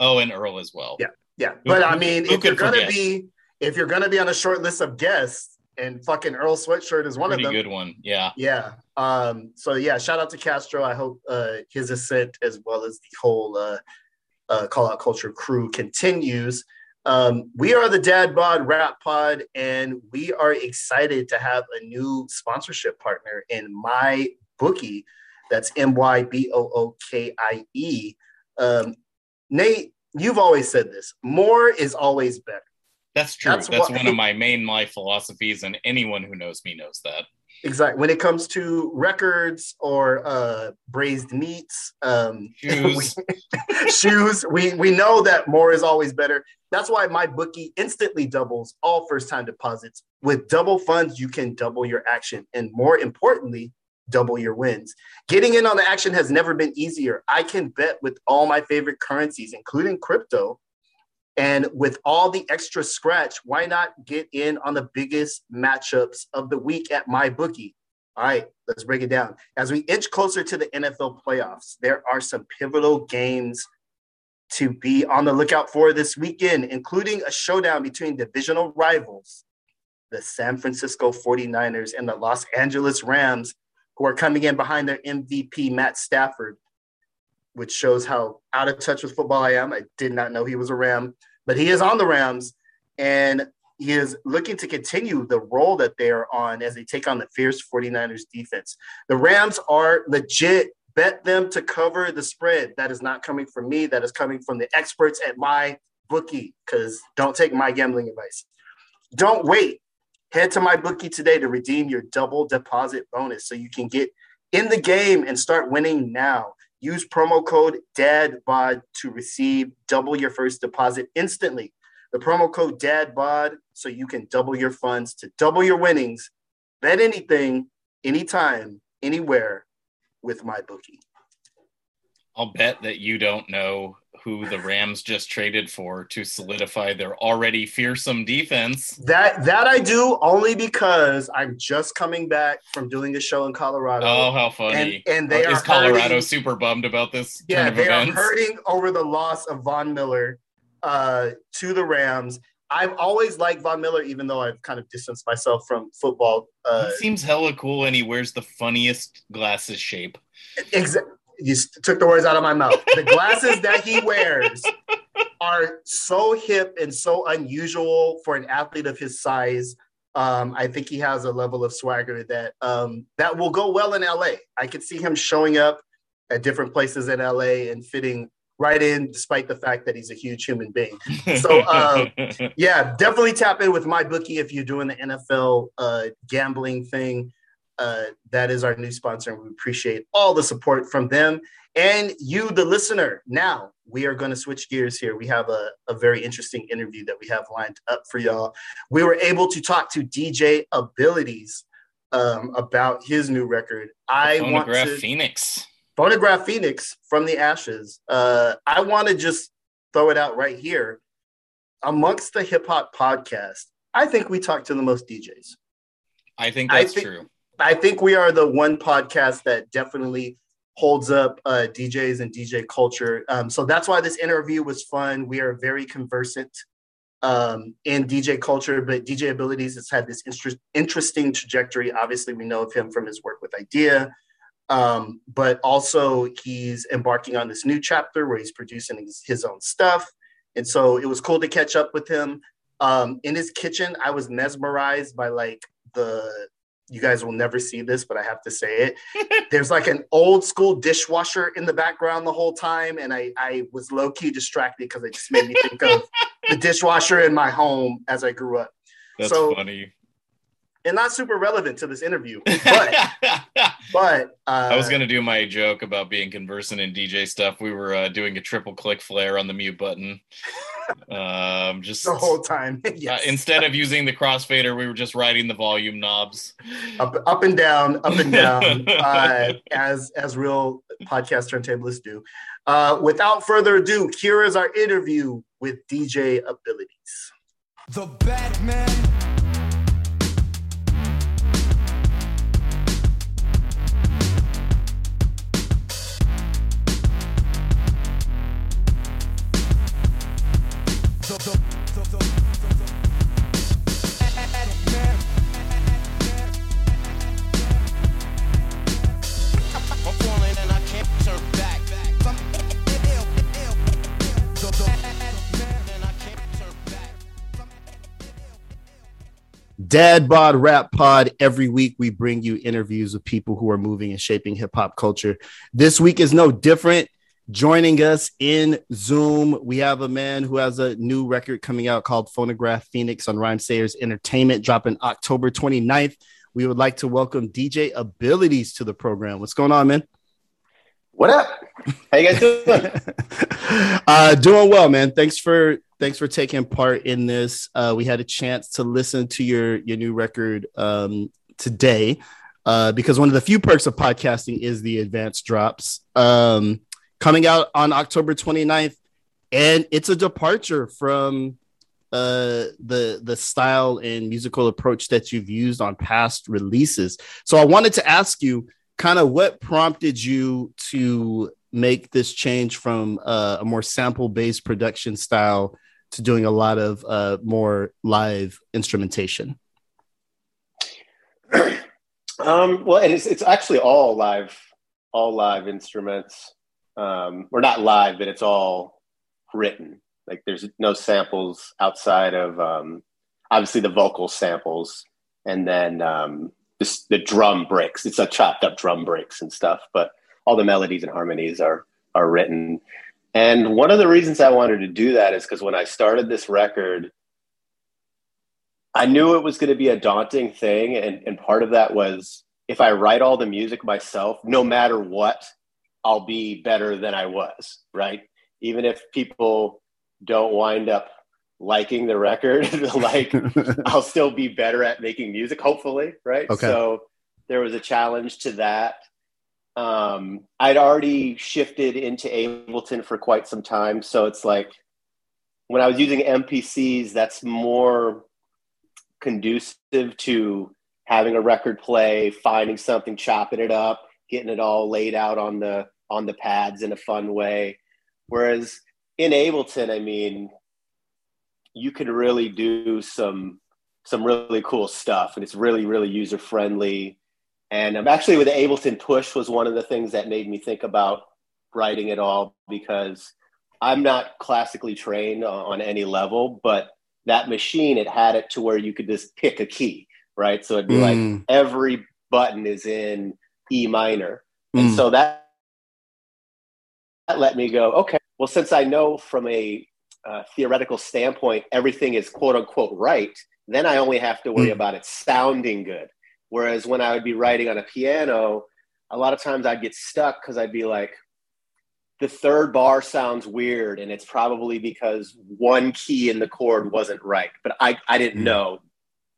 Oh, and Earl as well. Yeah. Yeah, Who- but I mean, if you're gonna forget? be if you're gonna be on a short list of guests, and fucking Earl Sweatshirt is one Pretty of them. good one. Yeah. Yeah. Um, so yeah, shout out to Castro. I hope uh, his ascent as well as the whole uh, uh, Call Out Culture crew continues. Um, we are the Dad Bod Rap Pod, and we are excited to have a new sponsorship partner in my bookie. That's M Y B O O K I E. Um, Nate, you've always said this: more is always better. That's true. That's That's, what- one of my main life philosophies, and anyone who knows me knows that. Exactly. When it comes to records or uh, braised meats, um, [LAUGHS] Shoes. we- [LAUGHS] shoes, we we know that more is always better. That's why MyBookie instantly doubles all first time deposits. With double funds, you can double your action, and more importantly, double your wins. Getting in on the action has never been easier. I can bet with all my favorite currencies, including crypto. And with all the extra scratch, why not get in on the biggest matchups of the week at MyBookie? All right, let's break it down. As we inch closer to the NFL playoffs, there are some pivotal games to be on the lookout for this weekend, including a showdown between divisional rivals, the San Francisco 49ers and the Los Angeles Rams, who are coming in behind their MVP, Matt Stafford, which shows how out of touch with football I am. I did not know he was a Ram, but he is on the Rams. And he is looking to continue the role that they are on as they take on the fierce 49ers defense. The Rams are legit. Bet them to cover the spread. That is not coming from me. That is coming from the experts at my bookie, because don't take my gambling advice. Don't wait. Head to MyBookie today to redeem your double deposit bonus so you can get in the game and start winning now. Use promo code DADBOD to receive double your first deposit instantly. The promo code DADBOD so you can double your funds to double your winnings. Bet anything, anytime, anywhere with MyBookie. I'll bet that you don't know who the Rams just traded for to solidify their already fearsome defense. That that I do only because I'm just coming back from doing a show in Colorado. Oh, how funny! And, and they is are Colorado hurting, super bummed about this? Yeah, they are hurting over the loss of Von Miller uh, to the Rams. I've always liked Von Miller, even though I've kind of distanced myself from football. Uh, he seems hella cool, and he wears the funniest glasses shape. Exa- you took the words out of my mouth. The glasses that he wears are so hip and so unusual for an athlete of his size. Um, I think he has a level of swagger that um, that will go well in LA. I could see him showing up at different places in LA and fitting right in, despite the fact that he's a huge human being. So, um, [LAUGHS] Yeah, definitely tap in with MyBookie if you're doing the NFL uh, gambling thing. Uh, that is our new sponsor, and we appreciate all the support from them and you, the listener. Now we are going to switch gears here. We have a, a very interesting interview that we have lined up for y'all. We were able to talk to DJ Abilities um, about his new record. I want to Phoenix. Phonograph Phoenix from the Ashes. Uh, I want to just throw it out right here. Amongst the hip hop podcast, I think we talk to the most DJs. I think I that's think- true. I think we are the one podcast that definitely holds up uh, DJs and DJ culture. Um, so that's why this interview was fun. We are very conversant um, in DJ culture, but DJ Abilities has had this inter- interesting trajectory. Obviously, we know of him from his work with Idea, um, but also he's embarking on this new chapter where he's producing his, his own stuff. And so it was cool to catch up with him. Um, in his kitchen, I was mesmerized by like the you guys will never see this, but I have to say it. [LAUGHS] There's like an old school dishwasher in the background the whole time, and I I was low key distracted because it just made me think of [LAUGHS] the dishwasher in my home as I grew up, That's so- funny. and not super relevant to this interview. But [LAUGHS] but uh, I was gonna do my joke about being conversant in DJ stuff. We were uh, doing a triple click flare on the mute button. [LAUGHS] Um, just the whole time. [LAUGHS] uh, instead of using the crossfader, we were just riding the volume knobs. up, up and down, up and down, [LAUGHS] uh, as as real podcast turntablists do. Uh, without further ado, here is our interview with DJ Abilities. The Batman. Dad Bod Rap Pod. Every week we bring you interviews with people who are moving and shaping hip hop culture. This week is no different. Joining us in Zoom, we have a man who has a new record coming out called Phonograph Phoenix on Rhymesayers Entertainment, dropping October 29th. We would like to welcome DJ Abilities to the program. What's going on, man? What up? How you guys doing? [LAUGHS] uh, doing well, man. Thanks for thanks for taking part in this. Uh, we had a chance to listen to your your new record um, today uh, because one of the few perks of podcasting is the advanced drops. Um, coming out on October 29th, and it's a departure from uh, the the style and musical approach that you've used on past releases. So I wanted to ask you, kind of, what prompted you to make this change from uh, a more sample based production style to doing a lot of uh, more live instrumentation? [CLEARS THROAT] Um, well, and it's it's actually all live, all live instruments. Um, or not live, but it's all written. Like there's no samples outside of um, obviously the vocal samples, and then um, this, the drum breaks. It's a chopped up drum breaks and stuff, but all the melodies and harmonies are are written. And one of the reasons I wanted to do that is because when I started this record, I knew it was going to be a daunting thing. And, and part of that was if I write all the music myself, no matter what, I'll be better than I was, right? Even if people don't wind up liking the record, [LAUGHS] like [LAUGHS] I'll still be better at making music, hopefully, right? Okay. So there was a challenge to that. Um, I'd already shifted into Ableton for quite some time. So it's like when I was using MPCs, that's more conducive to having a record play, finding something, chopping it up, getting it all laid out on the on the pads in a fun way. Whereas in Ableton, I mean, you can really do some some really cool stuff, and it's really really user friendly. And I'm actually with Ableton Push was one of the things that made me think about writing it all because I'm not classically trained on, any level, but that machine it had it to where you could just pick a key, right? So it'd be like Mm. every button is in E minor, and Mm. so that that let me go. Okay, well, since I know from a uh, theoretical standpoint everything is quote unquote right, then I only have to worry Mm. about it sounding good. Whereas when I would be writing on a piano, a lot of times I'd get stuck because I'd be like, the third bar sounds weird, and it's probably because one key in the chord wasn't right. But I, I didn't Mm. know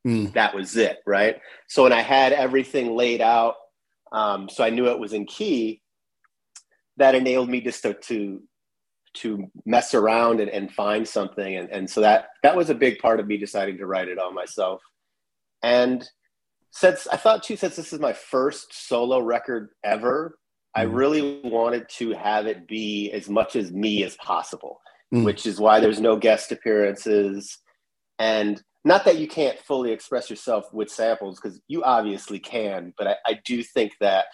Mm. that was it, right? So when I had everything laid out, um, so I knew it was in key, that enabled me just to to, to mess around and, and find something, and, and so that that was a big part of me deciding to write it all myself. And since I thought too, since this is my first solo record ever, I Mhm. really wanted to have it be as much as me as possible, Mm. which is why there's no guest appearances. And not that you can't fully express yourself with samples, because you obviously can, but I, I do think that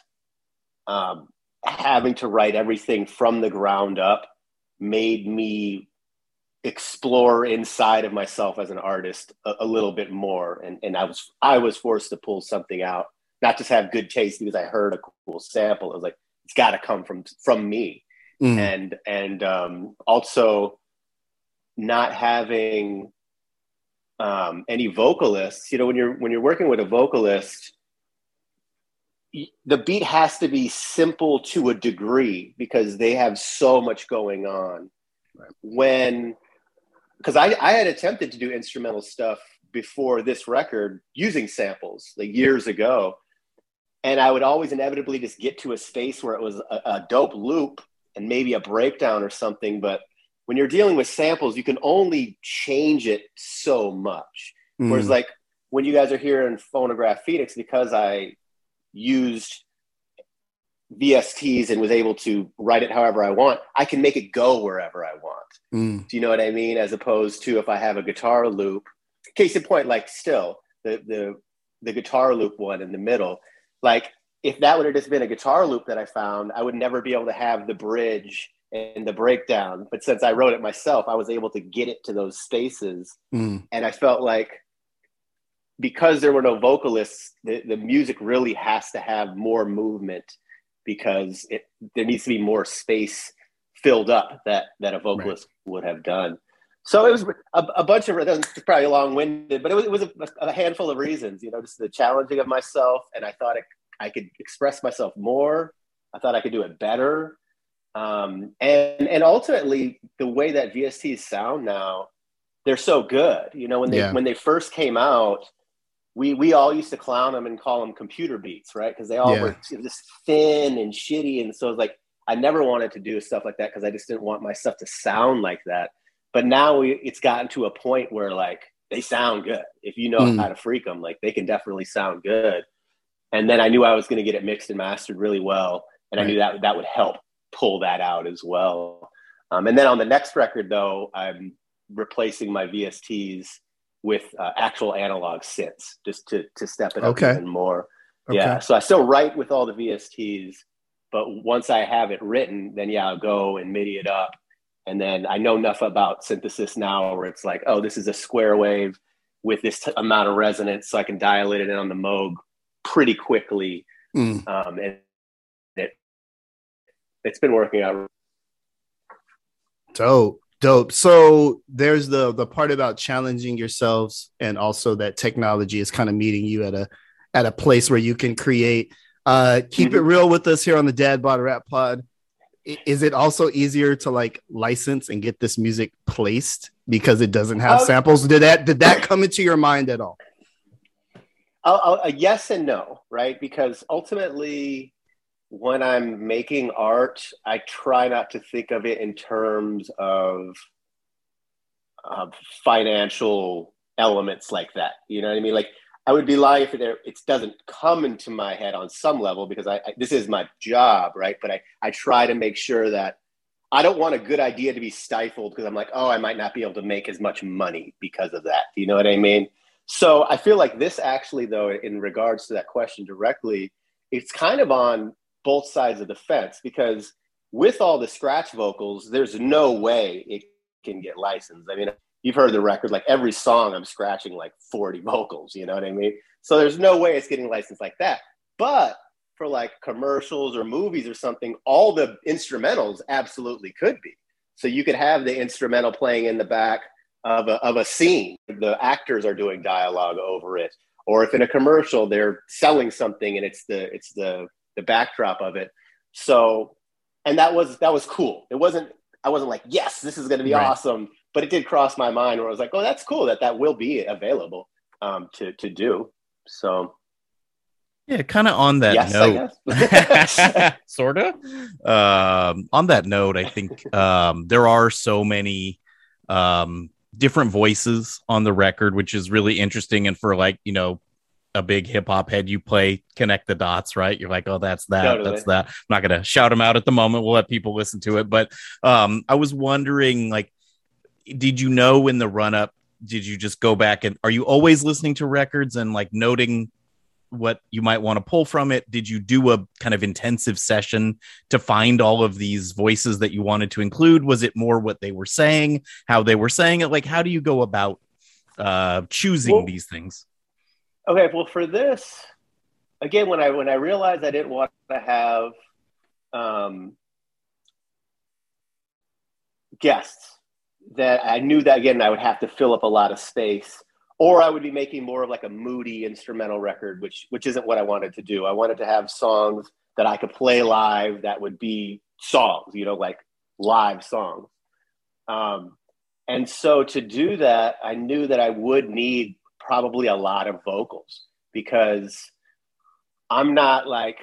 um, having to write everything from the ground up made me explore inside of myself as an artist a, a little bit more. And, and i was i was forced to pull something out not just have good taste because i heard a cool sample. It was like it's got to come from from me. Mm. and and um, also not having um, any vocalists you know when you're when you're working with a vocalist the beat has to be simple to a degree because they have so much going on. When because I, I had attempted to do instrumental stuff before this record using samples like years ago. And i would always inevitably just get to a space where it was a, a dope loop and maybe a breakdown or something. But when you're dealing with samples you can only change it so much. Mm. Whereas like when you guys are here in Phonograph Phoenix, because I used VSTs and was able to write it however I want, I can make it go wherever I want. Mm. Do you know what I mean? As opposed to if I have a guitar loop, case in point, like still the the the guitar loop one in the middle, like if that would have just been a guitar loop that I found, I would never be able to have the bridge and the breakdown. But since I wrote it myself, I was able to get it to those spaces Mm. and I felt like because there were no vocalists, the, the music really has to have more movement because it there needs to be more space filled up that that a vocalist would have done. So it was a, a bunch of it's probably long winded, but it was, it was a, a handful of reasons. You know, just the challenging of myself, and I thought it, I could express myself more. I thought I could do it better, um, and and ultimately the way that VSTs sound now, they're so good. You know, when they Yeah. when they first came out, we we all used to clown them and call them computer beats, right? Because they all Yeah. were just thin and shitty, and so it's like I never wanted to do stuff like that because I just didn't want my stuff to sound like that. But now we, it's gotten to a point where like they sound good. If you know Mm. how to freak them, like they can definitely sound good. And then I knew I was going to get it mixed and mastered really well, and I knew that that would help pull that out as well. Um, and then on the next record, though, I'm replacing my VSTs with uh, actual analog synths just to to step it up Okay. even more. Okay. Yeah. So I still write with all the VSTs, but once I have it written, then yeah, I'll go and MIDI it up. And then I know enough about synthesis now where it's like, oh, this is a square wave with this t- amount of resonance, so I can dial it in on the Moog pretty quickly. Mm. Um, and it it's been working out. Dope, dope. So there's the the part about challenging yourselves, and also that technology is kind of meeting you at a at a place where you can create. Uh, keep it real with us here on the Dad Bod Rap Pod. Is it also easier to like license and get this music placed because it doesn't have Um, samples? Did that did that come into your mind at all? I'll, I'll, a yes and no, right? Because ultimately, when I'm making art, I try not to think of it in terms of uh, financial elements like that. You know what I mean? Like I would be lying if it, it doesn't come into my head on some level because I, I this is my job, right? But I I try to make sure that I don't want a good idea to be stifled because I'm like, oh, I might not be able to make as much money because of that. You know what I mean? So I feel like this actually, though, in regards to that question directly, it's kind of on both sides of the fence because with all the scratch vocals, there's no way it can get licensed. I mean, you've heard the record, like every song I'm scratching like 40 vocals, you know what I mean? So there's no way it's getting licensed like that. But for like commercials or movies or something, all the instrumentals absolutely could be. So you could have the instrumental playing in the back of a, of a scene. The actors are doing dialogue over it. Or if in a commercial they're selling something and it's the it's the the backdrop of it. So and that was that was cool. It wasn't I wasn't like, yes, this is gonna be Right. awesome. But it did cross my mind where I was like, oh, that's cool that that will be available um, to to do. So Yeah, kind of on that yes, note. [LAUGHS] [LAUGHS] Sort of um on that note i think um there are so many um different voices on the record which is really interesting and for like you know a big hip hop head you play connect the dots right you're like oh that's that Totally. that's that i'm not gonna shout them out at the moment we'll let people listen to it but um i was wondering like did you know in the run up did you just go back and are you always listening to records and like noting what you might want to pull from it? Did you do a kind of intensive session to find all of these voices that you wanted to include? Was it more what they were saying, how they were saying it? Like, how do you go about uh, choosing Well- these things? Okay, well, for this, again, when I when I realized I didn't want to have um, guests, that I knew that again I would have to fill up a lot of space, or I would be making more of like a moody instrumental record, which which isn't what I wanted to do. I wanted to have songs that I could play live that would be songs, you know, like live songs. Um, and so to do that, I knew that I would need probably a lot of vocals because I'm not like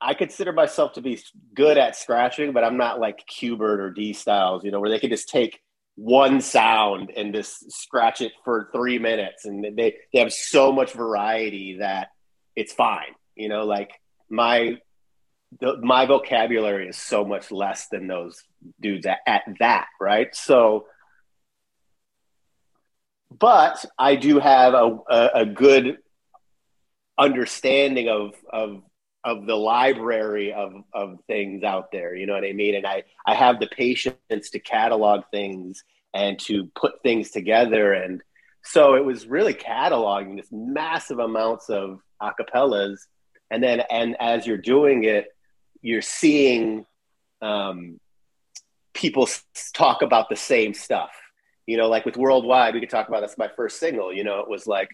I consider myself to be good at scratching, but I'm not like Qbert or D Styles, you know, where they can just take one sound and just scratch it for three minutes, and they they have so much variety that it's fine, you know. Like my the, my vocabulary is so much less than those dudes at, at that, right? So but I do have a, a, a good understanding of of of the library of of things out there. You know what I mean? And I I have the patience to catalog things and to put things together. And so it was really cataloging this massive amounts of acapellas. And then and as you're doing it, you're seeing um, people talk about the same stuff you know, like with Worldwide, we could talk about that's my first single. You know, it was like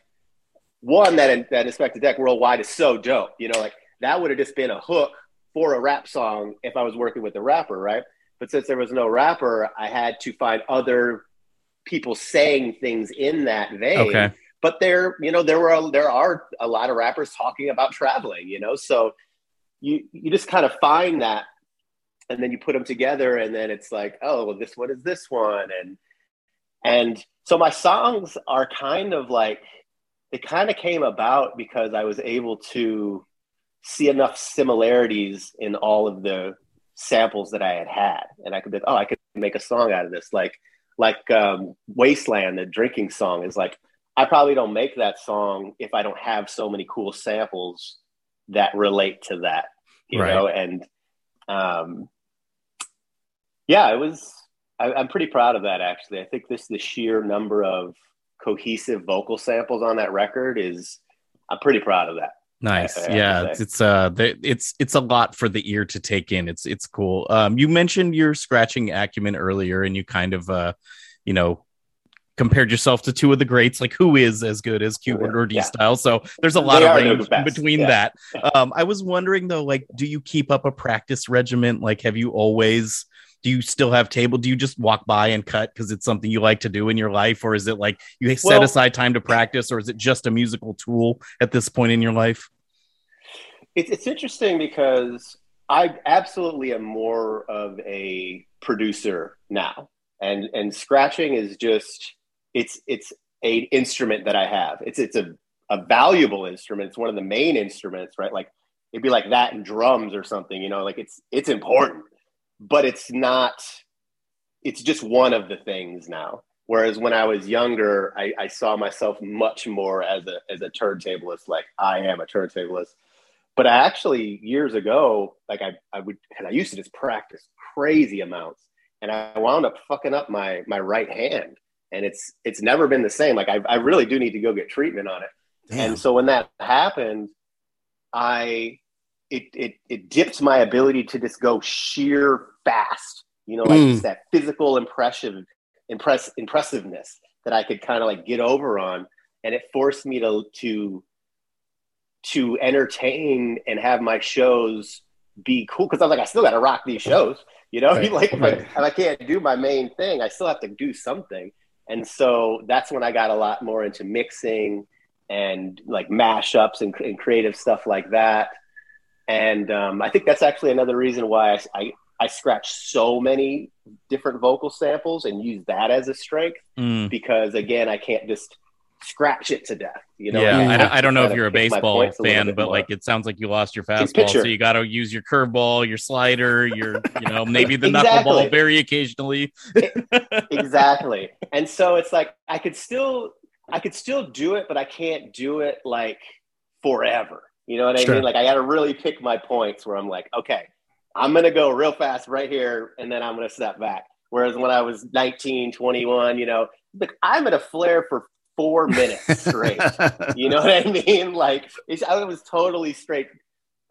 one that that Inspectah Deck Worldwide is so dope. You know, like that would have just been a hook for a rap song if I was working with a rapper, right? But since there was no rapper, I had to find other people saying things in that vein. Okay. But there, you know, there were a, there are a lot of rappers talking about traveling. You know, so you you just kind of find that and then you put them together and then it's like oh well this one is this one and and so my songs are kind of like they kind of came about because i was able to see enough similarities in all of the samples that i had had and i could be oh i could make a song out of this like like um, wasteland the drinking song is like i probably don't make that song if i don't have so many cool samples that relate to that you Right. know and um, yeah, it was. I, I'm pretty proud of that. Actually, I think this the sheer number of cohesive vocal samples on that record is. I'm pretty proud of that. Nice. I to yeah, it's, it's uh the, it's it's a lot for the ear to take in. It's it's cool. Um you mentioned your scratching acumen earlier and you kind of uh you know compared yourself to two of the greats like who is as good as Qbert or D Yeah. style. So there's a lot They of range between yeah. that. [LAUGHS] Um I was wondering though like do you keep up a practice regimen? Like have you always do you still have table? Do you just walk by and cut because it's something you like to do in your life, or is it like you set Well- aside time to practice, or is it just a musical tool at this point in your life? It's it's interesting because I absolutely am more of a producer now, and and scratching is just it's it's a instrument that I have. It's it's a a valuable instrument. It's one of the main instruments, right? Like it'd be like that in drums or something, you know. Like it's it's important, but it's not. It's just one of the things now. Whereas when I was younger, I, I saw myself much more as a as a turntablist. Like I am a turntablist but I actually years ago, like I, I would, and I used to just practice crazy amounts, and I wound up fucking up my my right hand, and it's it's never been the same. Like I, I really do need to go get treatment on it. And so when that happened, I it it it dipped my ability to just go sheer fast. You know, like Mm. just that physical impression, impress impressiveness that I could kind of like get over on, and it forced me to to to entertain and have my shows be cool because I was like, I still got to rock these shows. You know, [LAUGHS] Right, like if. I, if I can't do my main thing, I still have to do something. And so that's when I got a lot more into mixing and like mashups and, and creative stuff like that. And um, I think that's actually another reason why I, I, I scratch so many different vocal samples and use that as a strength Mm. because again, I can't just scratch it to death. You know, yeah, I I, don't- I don't know if you're a baseball points a fan, but more. like it sounds like you lost your fastball, so you got to use your curveball, your slider, your you know [LAUGHS] maybe the knuckleball very occasionally. [LAUGHS] exactly. And so it's like I could still I could still do it, but I can't do it like forever. You know what I Sure. mean? Like I got to really pick my points where I'm like, okay, I'm going to go real fast right here and then I'm going to step back. Whereas when I was 19, 21, you know, like I'm at a flare for 4 minutes [LAUGHS] straight. you know what I mean? Like it's, I was totally straight,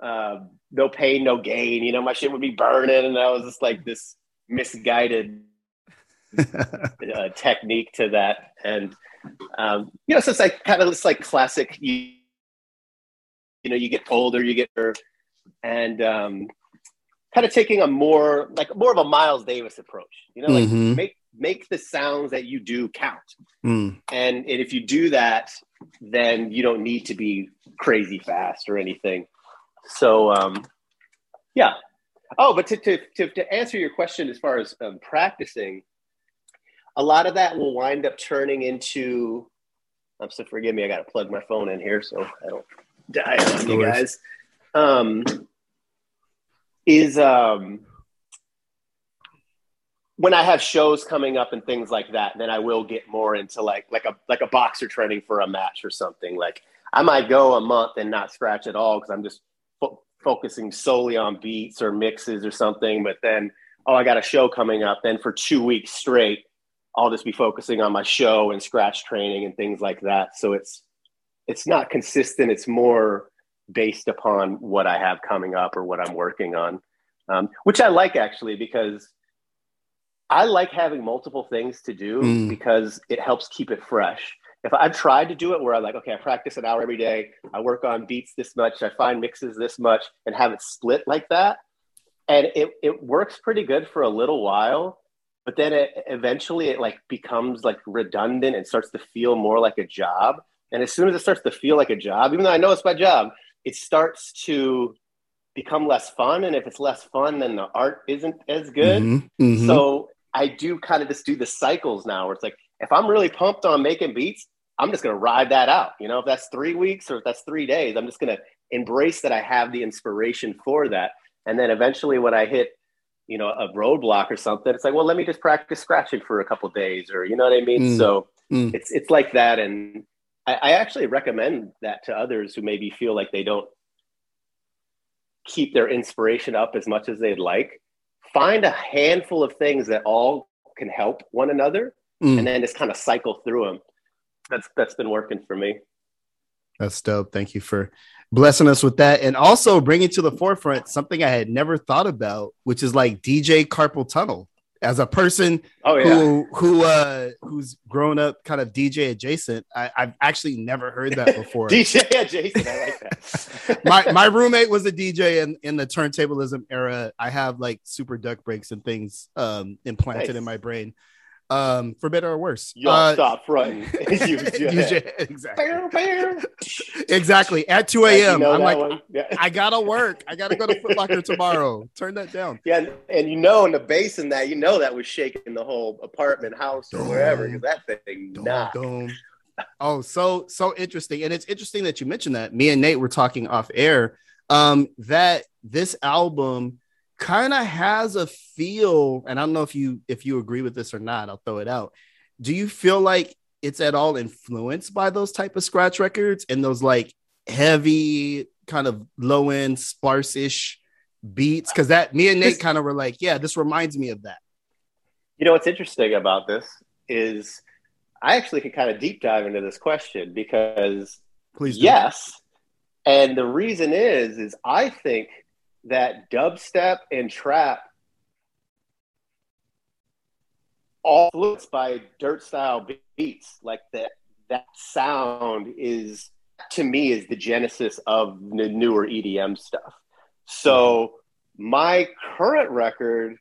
uh, no pain, no gain. You know, my shit would be burning, and I was just like this misguided [LAUGHS] uh, technique to that. And um, you know, so it's like kind of this like classic. You, you know, you get older, you get and um, kind of taking a more like more of a Miles Davis approach. You know, like Mhm. make make the sounds that you do count. Mm. And, and if you do that, then you don't need to be crazy fast or anything. So, um, yeah. Oh, but to, to, to, to answer your question as far as um, practicing, a lot of that will wind up turning into. Um, so forgive me, I got to plug my phone in here so I don't die on you guys. Um, is um, when I have shows coming up and things like that, then I will get more into like like a like a boxer training for a match or something. Like I might go a month and not scratch at all because I'm just fo- focusing solely on beats or mixes or something. But then, oh, I got a show coming up. Then for two weeks straight, I'll just be focusing on my show and scratch training and things like that. So it's it's not consistent. It's more based upon what I have coming up or what I'm working on, um, which I like actually because I like having multiple things to do Mm. because it helps keep it fresh. If I've tried to do it where I'm like, okay, I practice an hour every day, I work on beats this much, I find mixes this much, and have it split like that, and it it works pretty good for a little while, but then it eventually it like becomes like redundant and starts to feel more like a job. And as soon as it starts to feel like a job, even though I know it's my job, it starts to become less fun. And if it's less fun, then the art isn't as good. Mhm, mhm. So I do kind of just do the cycles now where it's like, if I'm really pumped on making beats, I'm just going to ride that out. You know, if that's three weeks or if that's three days, I'm just going to embrace that I have the inspiration for that. And then eventually when I hit, you know, a roadblock or something, it's like, well, let me just practice scratching for a couple days or, you know what I mean? Mm. So Mm. it's, it's like that. And I, I actually recommend that to others who maybe feel like they don't keep their inspiration up as much as they'd like. Find a handful of things that all can help one another Mm. and then just kind of cycle through them. That's that's been working for me. That's dope. Thank you for blessing us with that. And also bringing to the forefront something I had never thought about, which is like DJ carpal tunnel. As a person Oh yeah. who who uh who's grown up kind of DJ adjacent, I, I've actually never heard that [LAUGHS] before. DJ adjacent, I like that. [LAUGHS] my my roommate was a DJ in, in the turntablism era. I have like super duck breaks and things um implanted Nice. in my brain. Um, for better or worse. Y'all Uh, stop. [LAUGHS] [LAUGHS] You you [LAUGHS] exactly. Exactly. At 2 You a.m. know I'm like. Yeah. I gotta work. I gotta go to Foot Locker tomorrow. Turn that down. Yeah, and, and you know, in the bass in that, you know, that was shaking the whole apartment, house, or wherever, because that thing, dum. Oh, so so interesting, and it's interesting that you mentioned that. Me and Nate were talking off air. Um, that this album kind of has a feel, and I don't know if you if you agree with this or not. I'll throw it out. Do you feel like it's at all influenced by those type of scratch records and those like heavy kind of low end sparse-ish beats? Because that me and Nate kind of were like, yeah, this reminds me of that. You know what's interesting about this is I actually could kind of deep dive into this question because Please, do. yes, and the reason is is I think that dubstep and trap all influenced by dirt style beats like that that sound is to me is the genesis of the newer EDM stuff. So my current record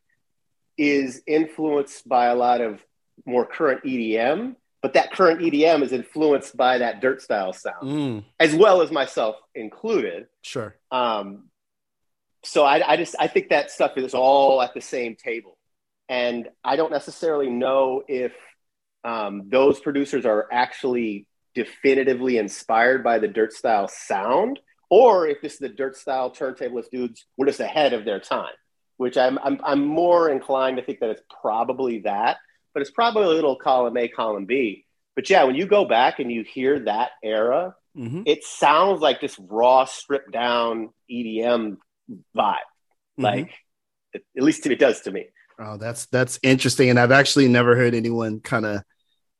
is influenced by a lot of more current EDM, but that current EDM is influenced by that dirt style sound, Mm, as well as myself included. sure. Um, so I, I just I think that stuff is all at the same table, and I don't necessarily know if um, those producers are actually definitively inspired by the dirt style sound, or if this is the dirt style turntablist dudes were just ahead of their time. Which I'm I'm, I'm more inclined to think that it's probably that, but it's probably a little column A, column B. But yeah, when you go back and you hear that era, Mhm. it sounds like this raw, stripped down EDM vibe. Mhm. Like, at at least it does to me. Oh, that's that's interesting, and I've actually never heard anyone kind of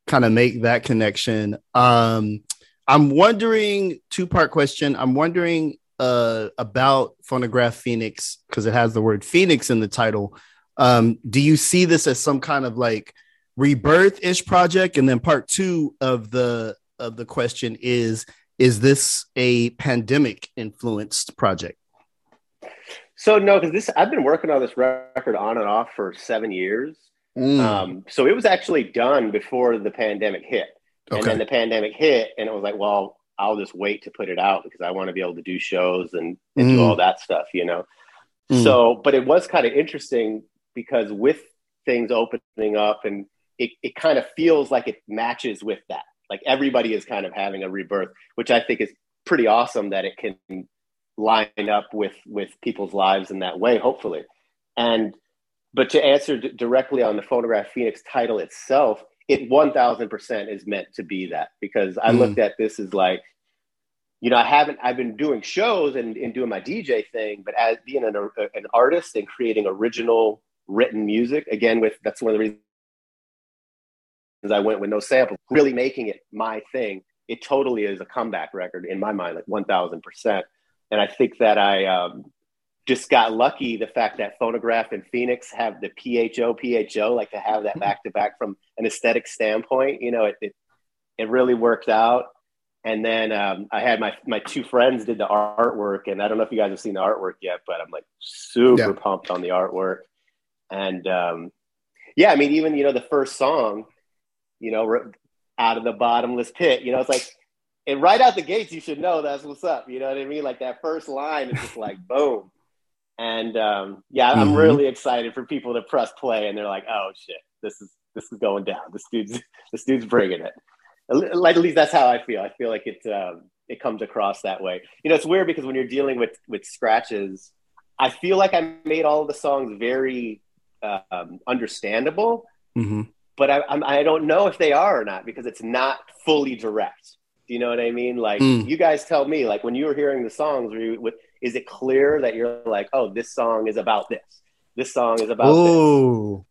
kind of make that connection. Um, I'm wondering two part question. I'm wondering uh, about Phonograph Phoenix because it has the word Phoenix in the title. Um, do you see this as some kind of like rebirth ish project? And then part two of the of the question is: Is this a pandemic influenced project? So no, because this I've been working on this record on and off for seven years. Mm, Um, so it was actually done before the pandemic hit, and then the pandemic hit, and it was like, well, I'll just wait to put it out because I want to be able to do shows and, and do Mm. all that stuff, you know. Mm. So, but it was kind of interesting because with things opening up, and it, it kind of feels like it matches with that. Like everybody is kind of having a rebirth, which I think is pretty awesome that it can line up with with people's lives in that way, hopefully. And but to answer d- directly on the phonograph Phoenix title itself, it 1000% is meant to be that because I Mm. looked at this as like, you know, I haven't, I've been doing shows and, and doing my DJ thing, but as being an, an artist and creating original written music, again, with that's one of the reasons I went with no samples really making it my thing. It totally is a comeback record in my mind, like 1000%. And I think that I, um, just got lucky the fact that phonograph and phoenix have the pho pho like to have that back to back from an aesthetic standpoint you know it, it, it really worked out. And then um, i had my my two friends did the artwork and i don't know if you guys have seen the artwork yet but i'm like super Yeah. pumped on the artwork. And um, yeah i mean even you know the first song you know out of the bottomless pit you know it's like and right out the gates you should know that's what's up you know what i mean like that first line is just like boom And um, yeah, I'm Mhm. really excited for people to press play and they're like, "Oh shit, this is this is going down. This dude's [LAUGHS] this dude's bringing it." Like at least that's how I feel. I feel like it um, it comes across that way. You know, it's weird because when you're dealing with with scratches, I feel like I made all the songs very um, understandable, hmm but I, I'm, I don't know if they are or not because it's not fully direct. Do you know what I mean? Like Mm. you guys tell me, like when you were hearing the songs, were you, is it clear that you're like, oh, this song is about this. This song is about this. Oh,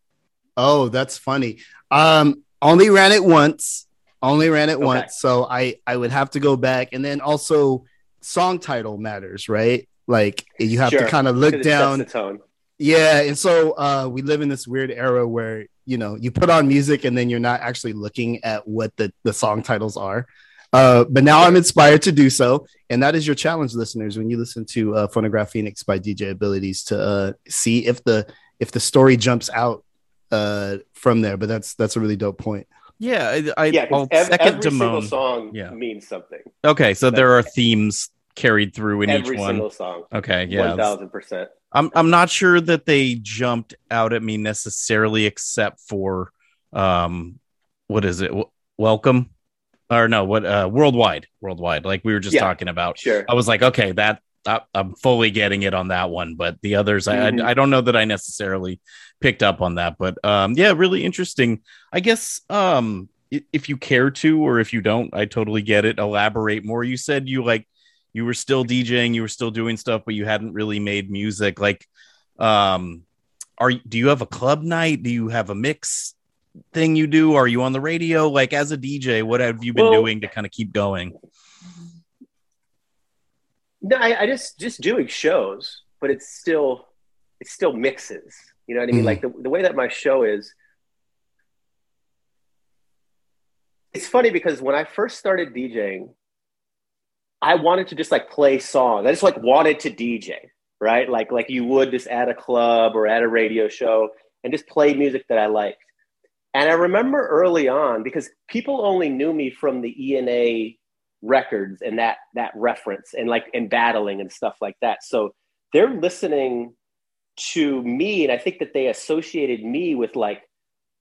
oh, that's funny. Um, only ran it once. Only ran it Okay. once, so I I would have to go back, and then also song title matters, right? Like you have to kind of look down. Yeah, and so uh, we live in this weird era where you know you put on music and then you're not actually looking at what the the song titles are. Uh, but now I'm inspired to do so, and that is your challenge, listeners. When you listen to uh, "Phonograph Phoenix" by DJ Abilities, to uh, see if the if the story jumps out uh, from there. But that's that's a really dope point. Yeah, I, I Yeah, 'cause I'll ev- second every single song Yeah. means something. Okay, so there are themes carried through in every each one. single song. Okay, yeah. One thousand percent. I'm I'm not sure that they jumped out at me necessarily, except for um, what is it? W- Welcome, or no? What? Uh, worldwide, worldwide. Like we were just Yeah, talking about. Sure. I was like, okay, that I, I'm fully getting it on that one, but the others, Mhm. I, I I don't know that I necessarily picked up on that, but um, yeah, really interesting. I guess um, if you care to, or if you don't, I totally get it. Elaborate more. You said you like you were still DJing, you were still doing stuff, but you hadn't really made music. Like, um, are do you have a club night? Do you have a mix thing you do? Are you on the radio? Like as a DJ, what have you been Well- doing to kind of keep going? No, I, I just just doing shows, but it's still it's still mixes. You know what I mean? Mhm. Like the, the way that my show is. It's funny because when I first started DJing, I wanted to just like play songs. I just like wanted to DJ, right? Like like you would just at a club or at a radio show and just play music that I liked. And I remember early on because people only knew me from the E&A records and that that reference and like and battling and stuff like that. So they're listening to me and I think that they associated me with like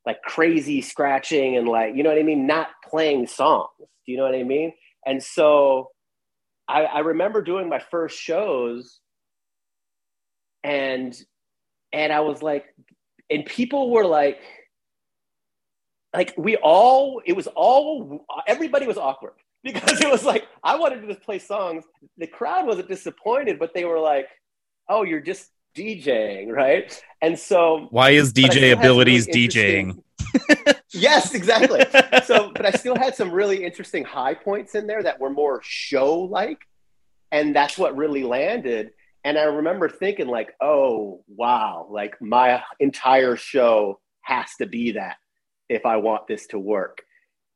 like crazy scratching and like you know what I mean, not playing songs. Do you know what I mean? And so I, I remember doing my first shows and and I was like and people were like like we all it was all everybody was awkward [LAUGHS] because it was like I wanted to just play songs. The crowd wasn't disappointed, but they were like, "Oh, you're just DJing, right?" And so, Why is DJ still had some abilities really DJing? [LAUGHS] yes, exactly. [LAUGHS] so, but I still had some really interesting high points in there that were more show like, and that's what really landed. And I remember thinking, like, "Oh, wow! Like my entire show has to be that if I want this to work."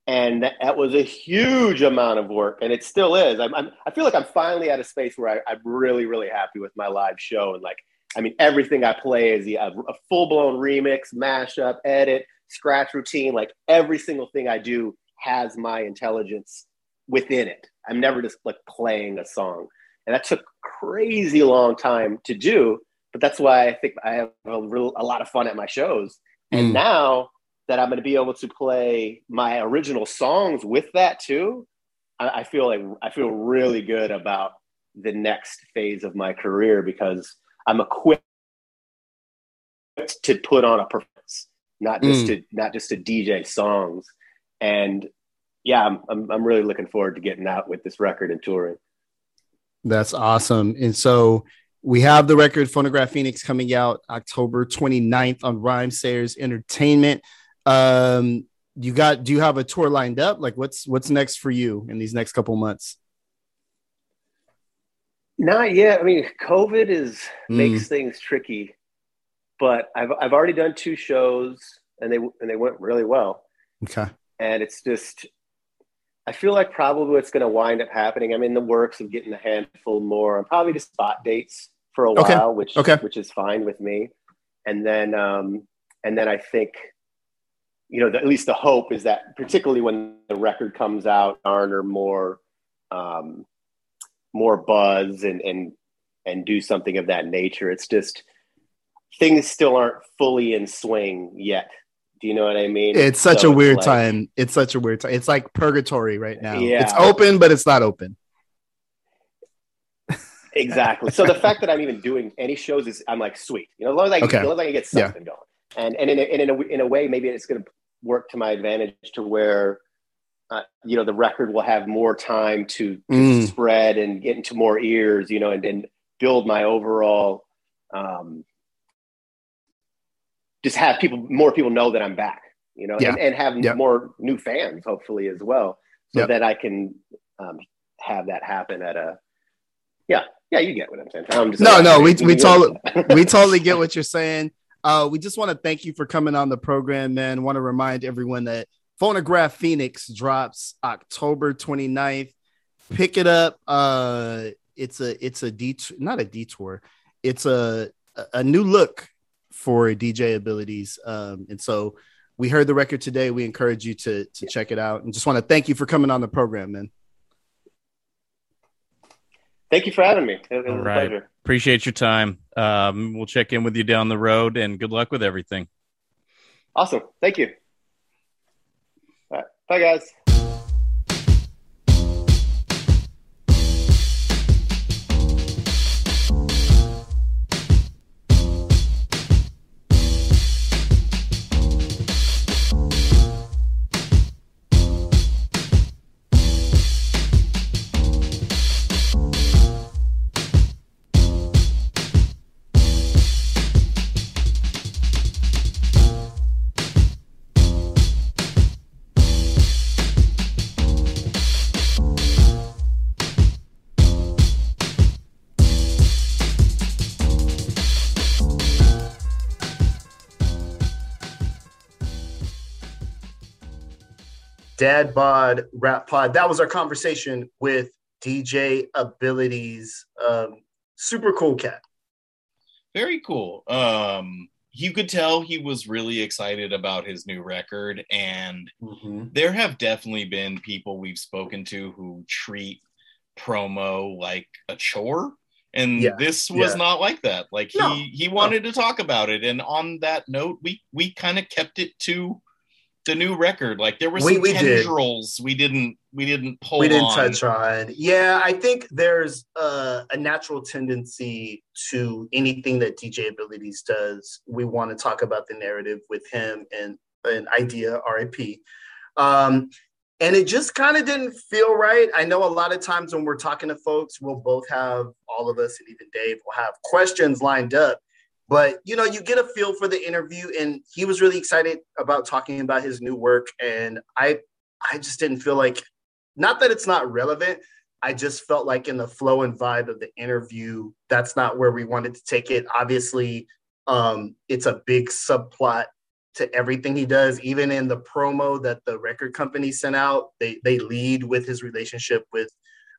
and that, that was a huge amount of work and it still is I'm, I'm, i feel like i'm finally at a space where I, i'm really really happy with my live show and like i mean everything i play is a, a full-blown remix mashup edit scratch routine like every single thing i do has my intelligence within it i'm never just like playing a song and that took crazy long time to do but that's why i think i have a, real, a lot of fun at my shows and Mm. now that I'm going to be able to play my original songs with that too, I, I feel like I feel really good about the next phase of my career because I'm equipped to put on a performance, not just Mm. to not just to DJ songs. And yeah, I'm, I'm I'm really looking forward to getting out with this record and touring. That's awesome. And so we have the record Phonograph Phoenix coming out October 29th on Rhymesayers Entertainment. Um, you got do you have a tour lined up? Like what's what's next for you in these next couple months? Not yet. I mean, COVID is Mm. makes things tricky, but I've I've already done two shows and they and they went really well. Okay. and it's just I feel like probably what's going to wind up happening. I'm in the works of getting a handful more. I'm probably just spot dates for a Okay. while, which Okay. which is fine with me. And then um, and then I think you know the, at least the hope is that particularly when the record comes out, garner more um, more buzz and and and do something of that nature. It's just things still aren't fully in swing yet. Do you know what I mean? It's such So a weird like- time. It's such a weird time. It's like purgatory right now. Yeah. It's open, but it's not open. [LAUGHS] Exactly. So the fact that I'm even doing any shows is I'm like sweet. You know, as long as I, Okay. as long as I can get Yeah. something going, and and in a, and in a in a way, maybe it's going to work to my advantage to where. Uh, you know the record will have more time to, to Mm. spread and get into more ears you know and, and build my overall um, just have people more people know that i'm back you know Yeah. and, and have Yeah. more new fans hopefully as well so that i can um, have that happen at a yeah yeah you get what i'm saying I'm just No, no, we- we [LAUGHS] told [LAUGHS] we totally get what you're saying. Uh, we just want to thank you for coming on the program, man. Want to remind everyone that Phonograph Phoenix drops October 29th. Pick it up. Uh, it's a it's a detour, not a detour. It's a a new look for DJ abilities. Um, and so we heard the record today. We encourage you to to check it out, and just want to thank you for coming on the program, man. Thank you for having me it, it was All a pleasure Appreciate your time. Um, we'll check in with you down the road, and good luck with everything. awesome thank you All right. bye guys Dad Bod Rap Pod. That was our conversation with DJ Abilities. Um, super cool cat. Very cool. Um, you could tell he was really excited about his new record, and there have definitely been people we've spoken to who treat promo like a chore. And Yeah, this was yeah. not like that. Like he No, he wanted to talk about it. And on that note, we we kind of kept it to the new record. Like there were We- some we did. tendrils we didn't we didn't pull we didn't on. touch on. Yeah, I think there's a, a natural tendency to anything that DJ Abilities does. We want to talk about the narrative with him and an Eyedea, RIP. Um, and it just kind of didn't feel right. I know a lot of times when we're talking to folks, we'll both have all of us and even Dave will have questions lined up. But you know, you get a feel for the interview, and he was really excited about talking about his new work. And I, I just didn't feel like not that it's not relevant i just felt like in the flow and vibe of the interview that's not where we wanted to take it obviously um it's a big subplot to everything he does even in the promo that the record company sent out they they lead with his relationship with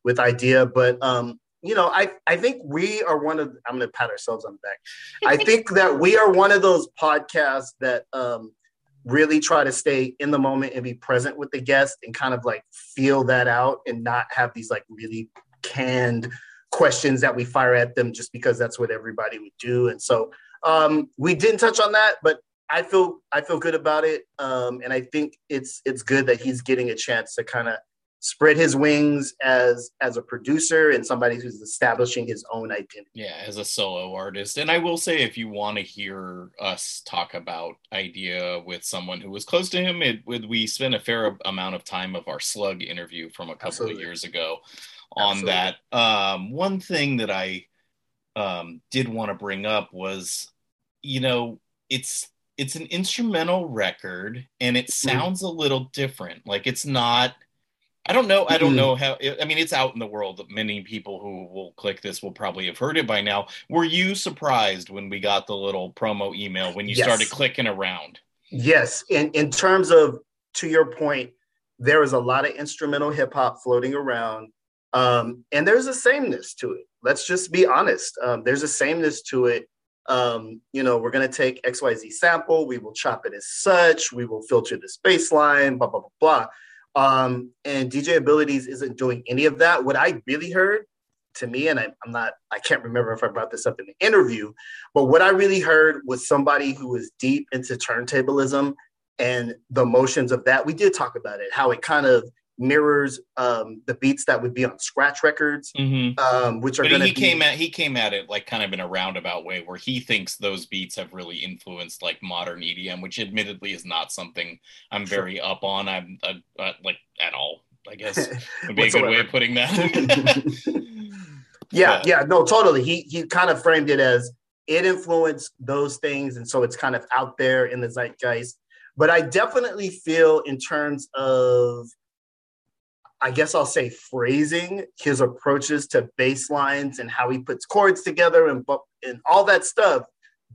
with Eyedea but um you know i i think we are one of i'm gonna pat ourselves on the back. I [LAUGHS] think that we are one of those podcasts that um really try to stay in the moment and be present with the guest and kind of like feel that out and not have these like really canned questions that we fire at them just because that's what everybody would do. And so um we didn't touch on that but i feel i feel good about it. Um and i think it's it's good that he's getting a chance to kind of spread his wings as as a producer and somebody who's establishing his own identity Yeah, as a solo artist. And I will say, if you want to hear us talk about Eyedea with someone who was close to him, it would we spent a fair amount of time of our slug interview from a couple Absolutely. of years ago on Absolutely. that. Um, one thing that I um, did want to bring up was, you know, it's it's an instrumental record and it sounds a little different. Like it's not. I don't know. I don't Mhm. know how. I mean, it's out in the world. Many people who will click this will probably have heard it by now. Were you surprised when we got the little promo email when you Yes. started clicking around? Yes, in in terms of to your point, there is a lot of instrumental hip hop floating around, um, and there's a sameness to it. Let's just be honest. Um, there's a sameness to it. Um, you know, we're gonna take X Y Z sample, we will chop it as such, we will filter this baseline, blah blah blah blah. Um, and DJ Abilities isn't doing any of that. What I really heard to me, and I, I'm not, I can't remember if I brought this up in the interview, but what I really heard was somebody who was deep into turntablism and the motions of that. We did talk about it, how it kind of mirrors um, the beats that would be on scratch records, Mhm. um, which are going to he be. came at he came at it like kind of in a roundabout way where he thinks those beats have really influenced like modern EDM, which admittedly is not something I'm Sure. very up on. I'm uh, uh, like at all. I [LAUGHS] guess would be a good way of putting that. [LAUGHS] Yeah, But- yeah, no, totally. He he kind of framed it as it influenced those things, and so it's kind of out there in the zeitgeist. But I definitely feel, in terms of, I guess I'll say phrasing, his approaches to bass lines and how he puts chords together and and all that stuff,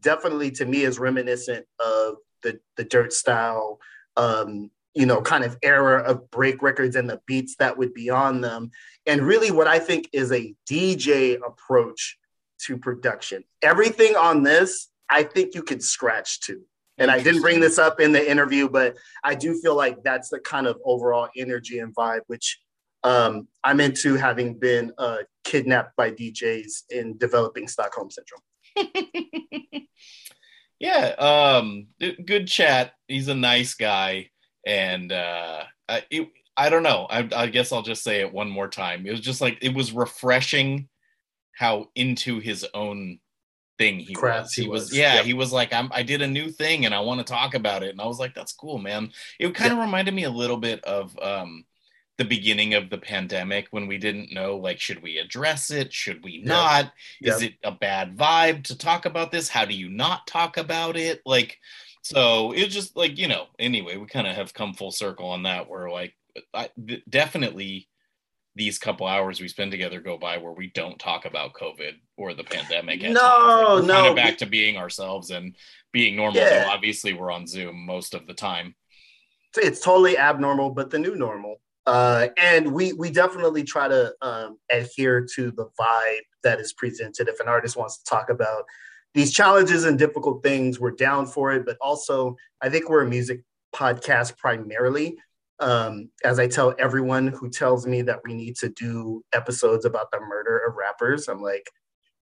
definitely to me is reminiscent of the the Dirtstyle, um, you know, kind of era of break records and the beats that would be on them and really what I think is a DJ approach to production. Everything on this, I think you could scratch to. And I didn't bring this up in the interview, but I do feel like that's the kind of overall energy and vibe, which um, I'm into having been uh, kidnapped by DJs in developing Stockholm Syndrome. [LAUGHS] yeah, um, good chat. He's a nice guy, and uh, I, it, I don't know. I, I guess I'll just say it one more time. It was just like it was refreshing how into his own thing he Craft was. he He was, was, yeah, he was like, I'm, I did a new thing and I want to talk about it. And I was like, that's cool, man. It kind of reminded me a little bit of um, the beginning of the pandemic when we didn't know, like, should we address it? Should we Yeah. not? Is it a bad vibe to talk about this? How do you not talk about it? Like, so it's just like, you know, anyway, we kind of have come full circle on that where like, I, definitely these couple hours we spend together go by where we don't talk about COVID or the pandemic. at No, times. No, Kind of back to being ourselves and being normal. Yeah. Though obviously we're on Zoom most of the time. it's totally abnormal, but the new normal. Uh, and we we definitely try to um, adhere to the vibe that is presented. If an artist wants to talk about these challenges and difficult things, we're down for it. But also, I think we're a music podcast primarily. Um, as I tell everyone who tells me that we need to do episodes about the murder of rappers, I'm like,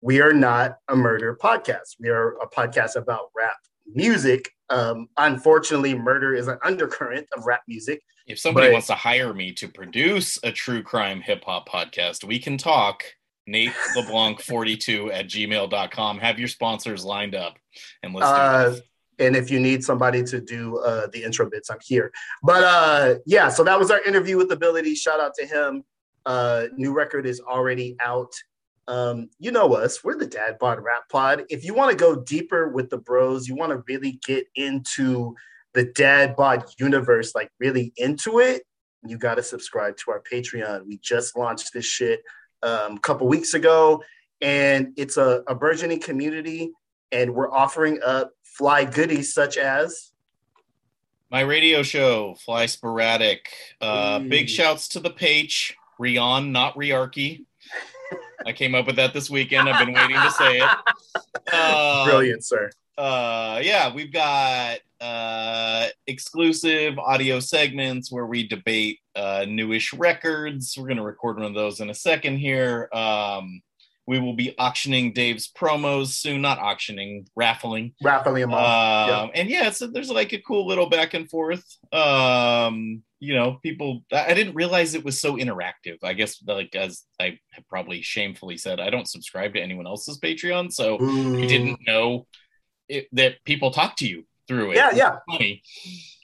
we are not a murder podcast. We are a podcast about rap music. Um, unfortunately, murder is an undercurrent of rap music. If somebody But- wants to hire me to produce a true crime hip hop podcast, we can talk. Nate LeBlanc 42 at gmail.com. Have your sponsors lined up and let's do Uh, this. And if you need somebody to do uh, the intro bits, I'm here. But uh, yeah, so that was our interview with Ability. Shout out to him. Uh, new record is already out. Um, you know us, we're the Dad Bod Rap Pod. If you want to go deeper with the bros, you want to really get into the Dad Bod universe, like really into it, you got to subscribe to our Patreon. We just launched this shit um, a couple weeks ago, and it's a, a burgeoning community and we're offering up fly goodies such as My radio show, Fly Sporadic. Uh, big shouts to the page, Rion, not Riarchy. I came up with that this weekend. I've been waiting to say it. [LAUGHS] Um, brilliant, sir. uh yeah we've got uh exclusive audio segments where we debate uh newish records we're going to record one of those in a second here um we will be auctioning dave's promos soon not auctioning raffling Raffling them off. um and yeah so there's like a cool little back and forth um you know people i didn't realize it was so interactive i guess like as i have probably shamefully said i don't subscribe to anyone else's patreon so Ooh. I didn't know it, that people talk to you through it. Yeah, yeah. Funny.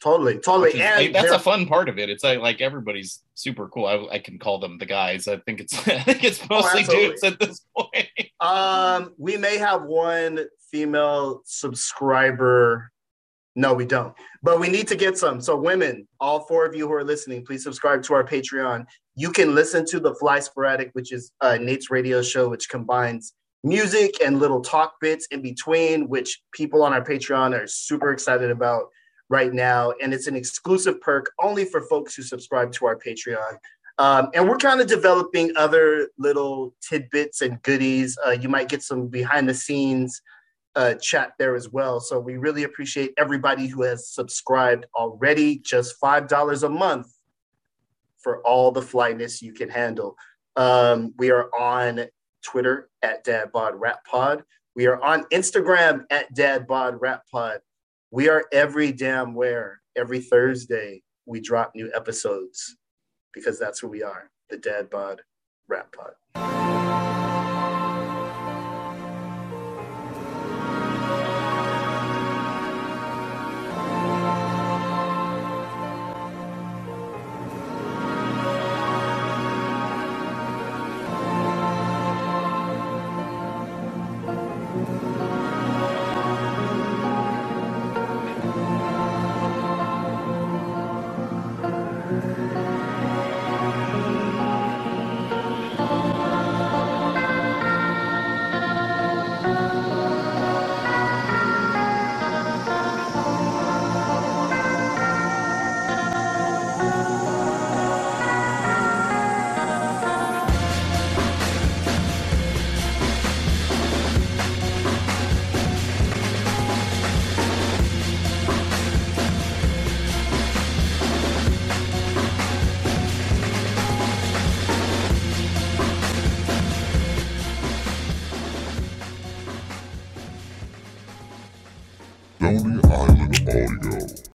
Totally, totally. is- And like, that's a fun part of it. It's like, like everybody's super cool. I, I can call them the guys. I think it's [LAUGHS] I think it's mostly absolutely. dudes at this point. [LAUGHS] um, we may have one female subscriber. No, we don't. But we need to get some. So, women, all four of you who are listening, please subscribe to our Patreon. You can listen to the Fly Sporadic, which is uh, Nate's radio show, which combines music and little talk bits in between, which people on our Patreon are super excited about right now. And it's an exclusive perk only for folks who subscribe to our Patreon. Um, and we're kind of developing other little tidbits and goodies. Uh, you might get some behind the scenes uh, chat there as well. So we really appreciate everybody who has subscribed already. Just $5 a month for all the flyness you can handle. Um, we are on Twitter at Dad Bod Rap Pod. We are on Instagram at Dad Bod Rap Pod. We are every damn where. Every Thursday, we drop new episodes because that's who we are the Dad Bod Rap Pod.